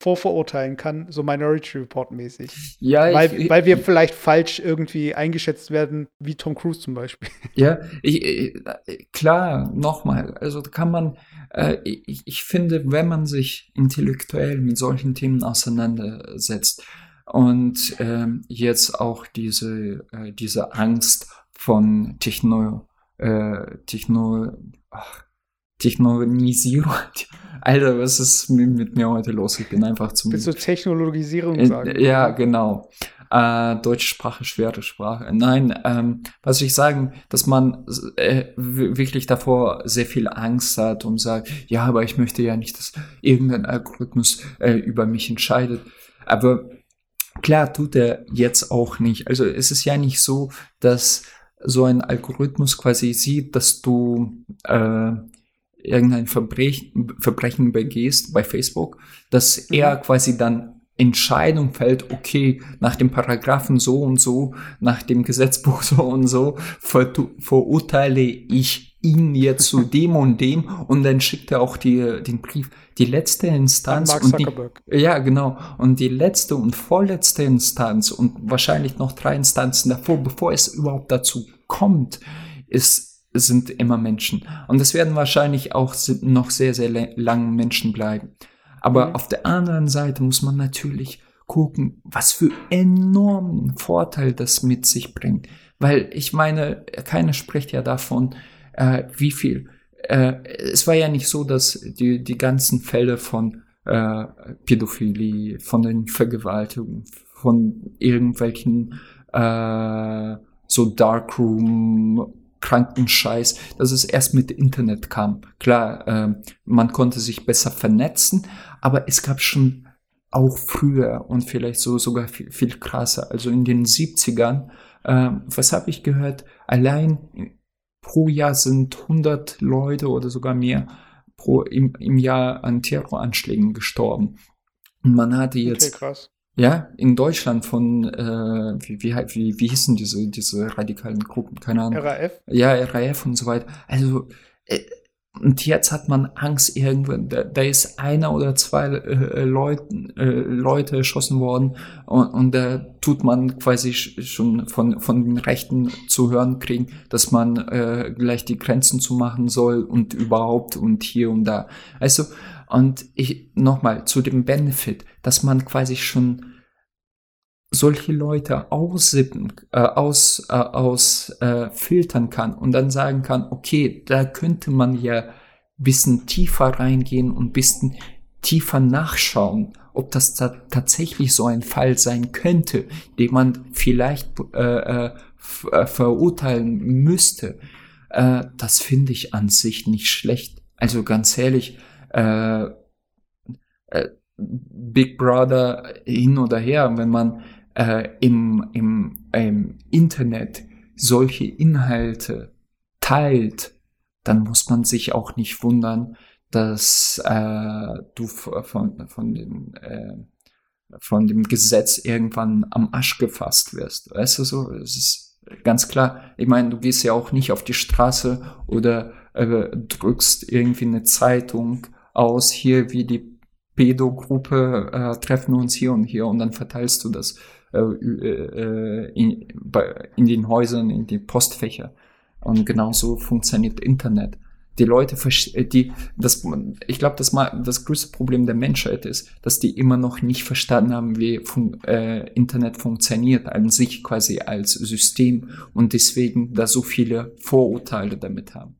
vorverurteilen kann, so Minority Report mäßig. Ja, weil, ich, weil wir vielleicht falsch irgendwie eingeschätzt werden, wie Tom Cruise zum Beispiel. Ja, ich, ich, klar, nochmal, also kann man, äh, ich, ich finde, wenn man sich intellektuell mit solchen Themen auseinandersetzt und ähm, jetzt auch diese, äh, diese Angst von Techno, äh, Techno, ach, Technologisierung. Alter, was ist mit, mit, mir heute los? Ich bin einfach zum. Willst du Technologisierung sagen? Äh, ja, genau. Äh, Deutsche Sprache, schwere Sprache. Nein, ähm, was ich sagen, dass man äh, wirklich davor sehr viel Angst hat und sagt, ja, aber ich möchte ja nicht, dass irgendein Algorithmus äh, über mich entscheidet. Aber klar tut er jetzt auch nicht. Also es ist ja nicht so, dass so ein Algorithmus quasi sieht, dass du äh, irgendein Verbrechen, Verbrechen begehst bei Facebook, dass mhm. er quasi dann Entscheidung fällt, okay, nach dem Paragraphen so und so, nach dem Gesetzbuch so und so, ver verurteile ich ihn jetzt zu dem und dem und dann schickt er auch die, den Brief. Die letzte Instanz. Zuckerberg. Die, ja, genau. Und die letzte und vorletzte Instanz und wahrscheinlich noch drei Instanzen davor, bevor es überhaupt dazu kommt, ist sind immer Menschen. Und es werden wahrscheinlich auch noch sehr, sehr lange Menschen bleiben. Aber mhm. auf der anderen Seite muss man natürlich gucken, was für enormen Vorteil das mit sich bringt. Weil ich meine, keiner spricht ja davon, äh, wie viel. Äh, es war ja nicht so, dass die, die ganzen Fälle von äh, Pädophilie, von den Vergewaltigungen, von irgendwelchen äh, so Darkroom kranken Scheiß, dass es erst mit Internet kam. Klar, äh, man konnte sich besser vernetzen, aber es gab schon auch früher und vielleicht so sogar viel, viel krasser. Also in den 70ern, äh, was habe ich gehört? Allein pro Jahr sind 100 Leute oder sogar mehr pro, im, im Jahr an Terroranschlägen gestorben. Und man hatte jetzt okay, ja, in Deutschland von, äh, wie, wie, wie, wie hießen diese, diese radikalen Gruppen? Keine Ahnung. RAF? Ja, RAF und so weiter. Also, äh, und jetzt hat man Angst irgendwann, da, da ist einer oder zwei äh, Leuten, äh, Leute erschossen worden und, und da tut man quasi schon von, von den Rechten zu hören kriegen, dass man äh, gleich die Grenzen zu machen soll und überhaupt und hier und da. Also, und ich nochmal zu dem Benefit, dass man quasi schon solche Leute aussippen, äh, aus, äh, aus äh, filtern kann und dann sagen kann, okay, da könnte man ja bisschen tiefer reingehen und bisschen tiefer nachschauen, ob das da tatsächlich so ein Fall sein könnte, den man vielleicht äh, äh, äh verurteilen müsste. Äh, das finde ich an sich nicht schlecht. Also ganz ehrlich, äh, äh, Big Brother hin oder her, wenn man äh, im, im, im Internet solche Inhalte teilt, dann muss man sich auch nicht wundern, dass äh, du von, von, dem, äh, von dem Gesetz irgendwann am Asch gefasst wirst. Weißt du so? Es ist ganz klar. Ich meine, du gehst ja auch nicht auf die Straße oder äh, drückst irgendwie eine Zeitung aus, hier wie die Pedo-Gruppe äh, treffen uns hier und hier und dann verteilst du das in, bei, in den Häusern, in die Postfächer. Und genauso funktioniert Internet. Die Leute, äh, die, das, ich glaube, das, das größte Problem der Menschheit ist, dass die immer noch nicht verstanden haben, wie fun äh, Internet funktioniert an sich quasi als System und deswegen da so viele Vorurteile damit haben.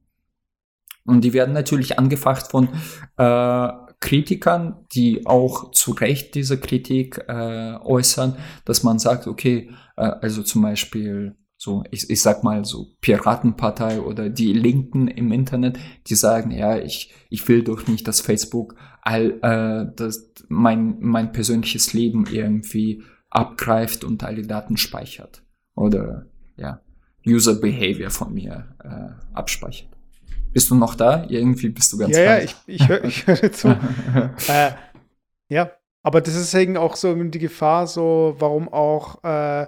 Und die werden natürlich angefacht von äh, Kritikern, die auch zu Recht diese Kritik äh, äußern, dass man sagt, okay, äh, also zum Beispiel so, ich, ich sag mal so Piratenpartei oder die Linken im Internet, die sagen, ja, ich, ich will doch nicht, dass Facebook all äh, das, mein, mein persönliches Leben irgendwie abgreift und alle Daten speichert. Oder ja, User Behavior von mir äh, abspeichert. Bist du noch da? Irgendwie bist du ganz Ja, ja, ich, ich höre ich hör zu. äh, ja, aber das ist eben auch so die Gefahr, so warum auch äh,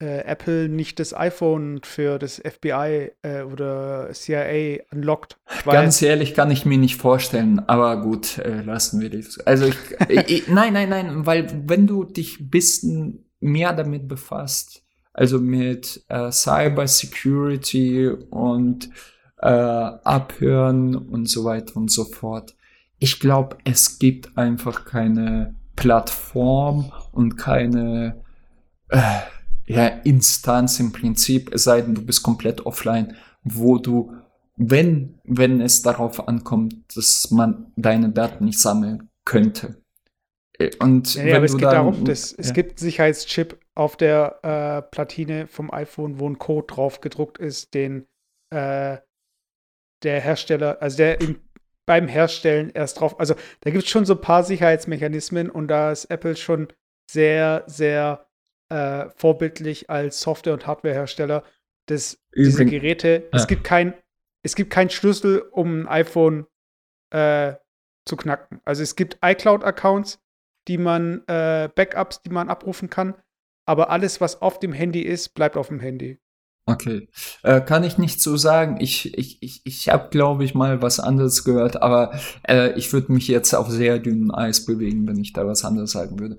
äh, Apple nicht das iPhone für das FBI äh, oder CIA unlockt. Ganz ehrlich kann ich mir nicht vorstellen, aber gut, äh, lassen wir das. Also ich, ich, nein, nein, nein, weil wenn du dich ein bisschen mehr damit befasst, also mit äh, Cyber Security und äh, Abhören und so weiter und so fort. Ich glaube, es gibt einfach keine Plattform und keine äh, ja, Instanz im Prinzip, es sei denn, du bist komplett offline, wo du, wenn, wenn es darauf ankommt, dass man deine Daten nicht sammeln könnte. Äh, und ja, aber es geht dann, darum, dass ja. es gibt Sicherheitschip auf der äh, Platine vom iPhone, wo ein Code drauf gedruckt ist, den äh, der Hersteller, also der im, beim Herstellen erst drauf, also da gibt es schon so ein paar Sicherheitsmechanismen und da ist Apple schon sehr, sehr äh, vorbildlich als Software- und Hardwarehersteller, dass diese Geräte, ja. es gibt kein, es gibt keinen Schlüssel, um ein iPhone äh, zu knacken. Also es gibt iCloud-Accounts, die man, äh, Backups, die man abrufen kann, aber alles, was auf dem Handy ist, bleibt auf dem Handy. Okay. Äh, kann ich nicht so sagen. Ich, ich, ich, ich habe, glaube ich, mal was anderes gehört, aber äh, ich würde mich jetzt auf sehr dünnem Eis bewegen, wenn ich da was anderes sagen würde.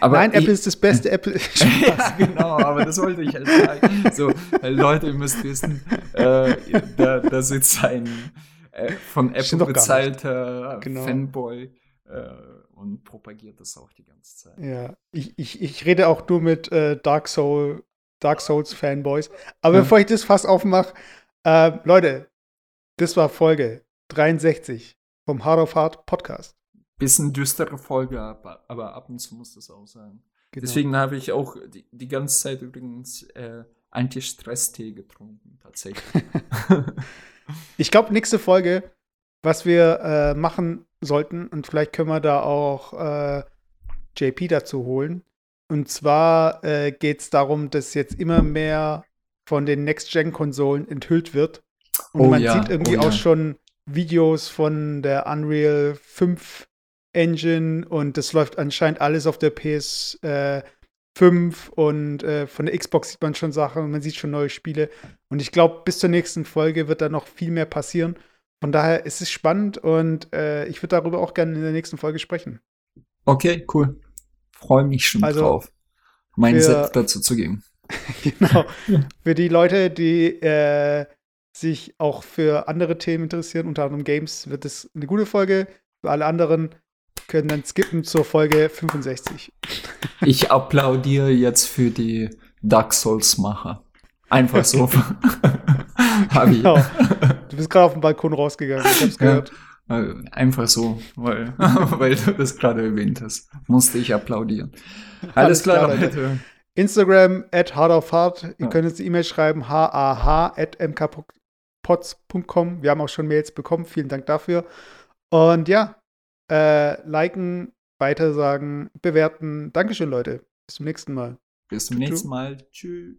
Aber Nein, Apple ist das beste Apple. ja, genau, aber das wollte ich halt sagen. So, Leute, ihr müsst wissen, äh, da, da sitzt ein äh, von Apple bezahlter genau. Fanboy äh, und propagiert das auch die ganze Zeit. Ja, ich, ich, ich rede auch nur mit äh, Dark Soul, Dark Souls Fanboys. Aber ja. bevor ich das fast aufmache, äh, Leute, das war Folge 63 vom Hard of Hard Podcast bisschen düstere Folge, aber, aber ab und zu muss das auch sein. Genau. Deswegen habe ich auch die, die ganze Zeit übrigens äh, Anti-Stress-Tee getrunken, tatsächlich. ich glaube, nächste Folge, was wir äh, machen sollten, und vielleicht können wir da auch äh, JP dazu holen. Und zwar äh, geht es darum, dass jetzt immer mehr von den Next-Gen-Konsolen enthüllt wird. Und oh, man ja. sieht irgendwie oh, auch ja. schon Videos von der Unreal 5 Engine und das läuft anscheinend alles auf der PS äh, 5 und äh, von der Xbox sieht man schon Sachen und man sieht schon neue Spiele. Und ich glaube, bis zur nächsten Folge wird da noch viel mehr passieren. Von daher ist es spannend und äh, ich würde darüber auch gerne in der nächsten Folge sprechen. Okay, cool. Freue mich schon also, drauf, meinen Set dazu zu geben. genau. für die Leute, die äh, sich auch für andere Themen interessieren, unter anderem Games, wird es eine gute Folge. Für alle anderen können dann skippen zur Folge 65. Ich applaudiere jetzt für die Dark Souls-Macher. Einfach so. genau. Du bist gerade auf dem Balkon rausgegangen, ich hab's gehört. Einfach so, weil, weil du das gerade erwähnt hast. Musste ich applaudieren. Alles, Alles klar, klar Leute. Instagram at hardofhard. Ihr ja. könnt uns eine E-Mail schreiben, hah at mkpots.com. Wir haben auch schon Mails bekommen. Vielen Dank dafür. Und ja, äh, liken, weitersagen, bewerten. Dankeschön, Leute. Bis zum nächsten Mal. Bis zum nächsten Mal. Tschüss.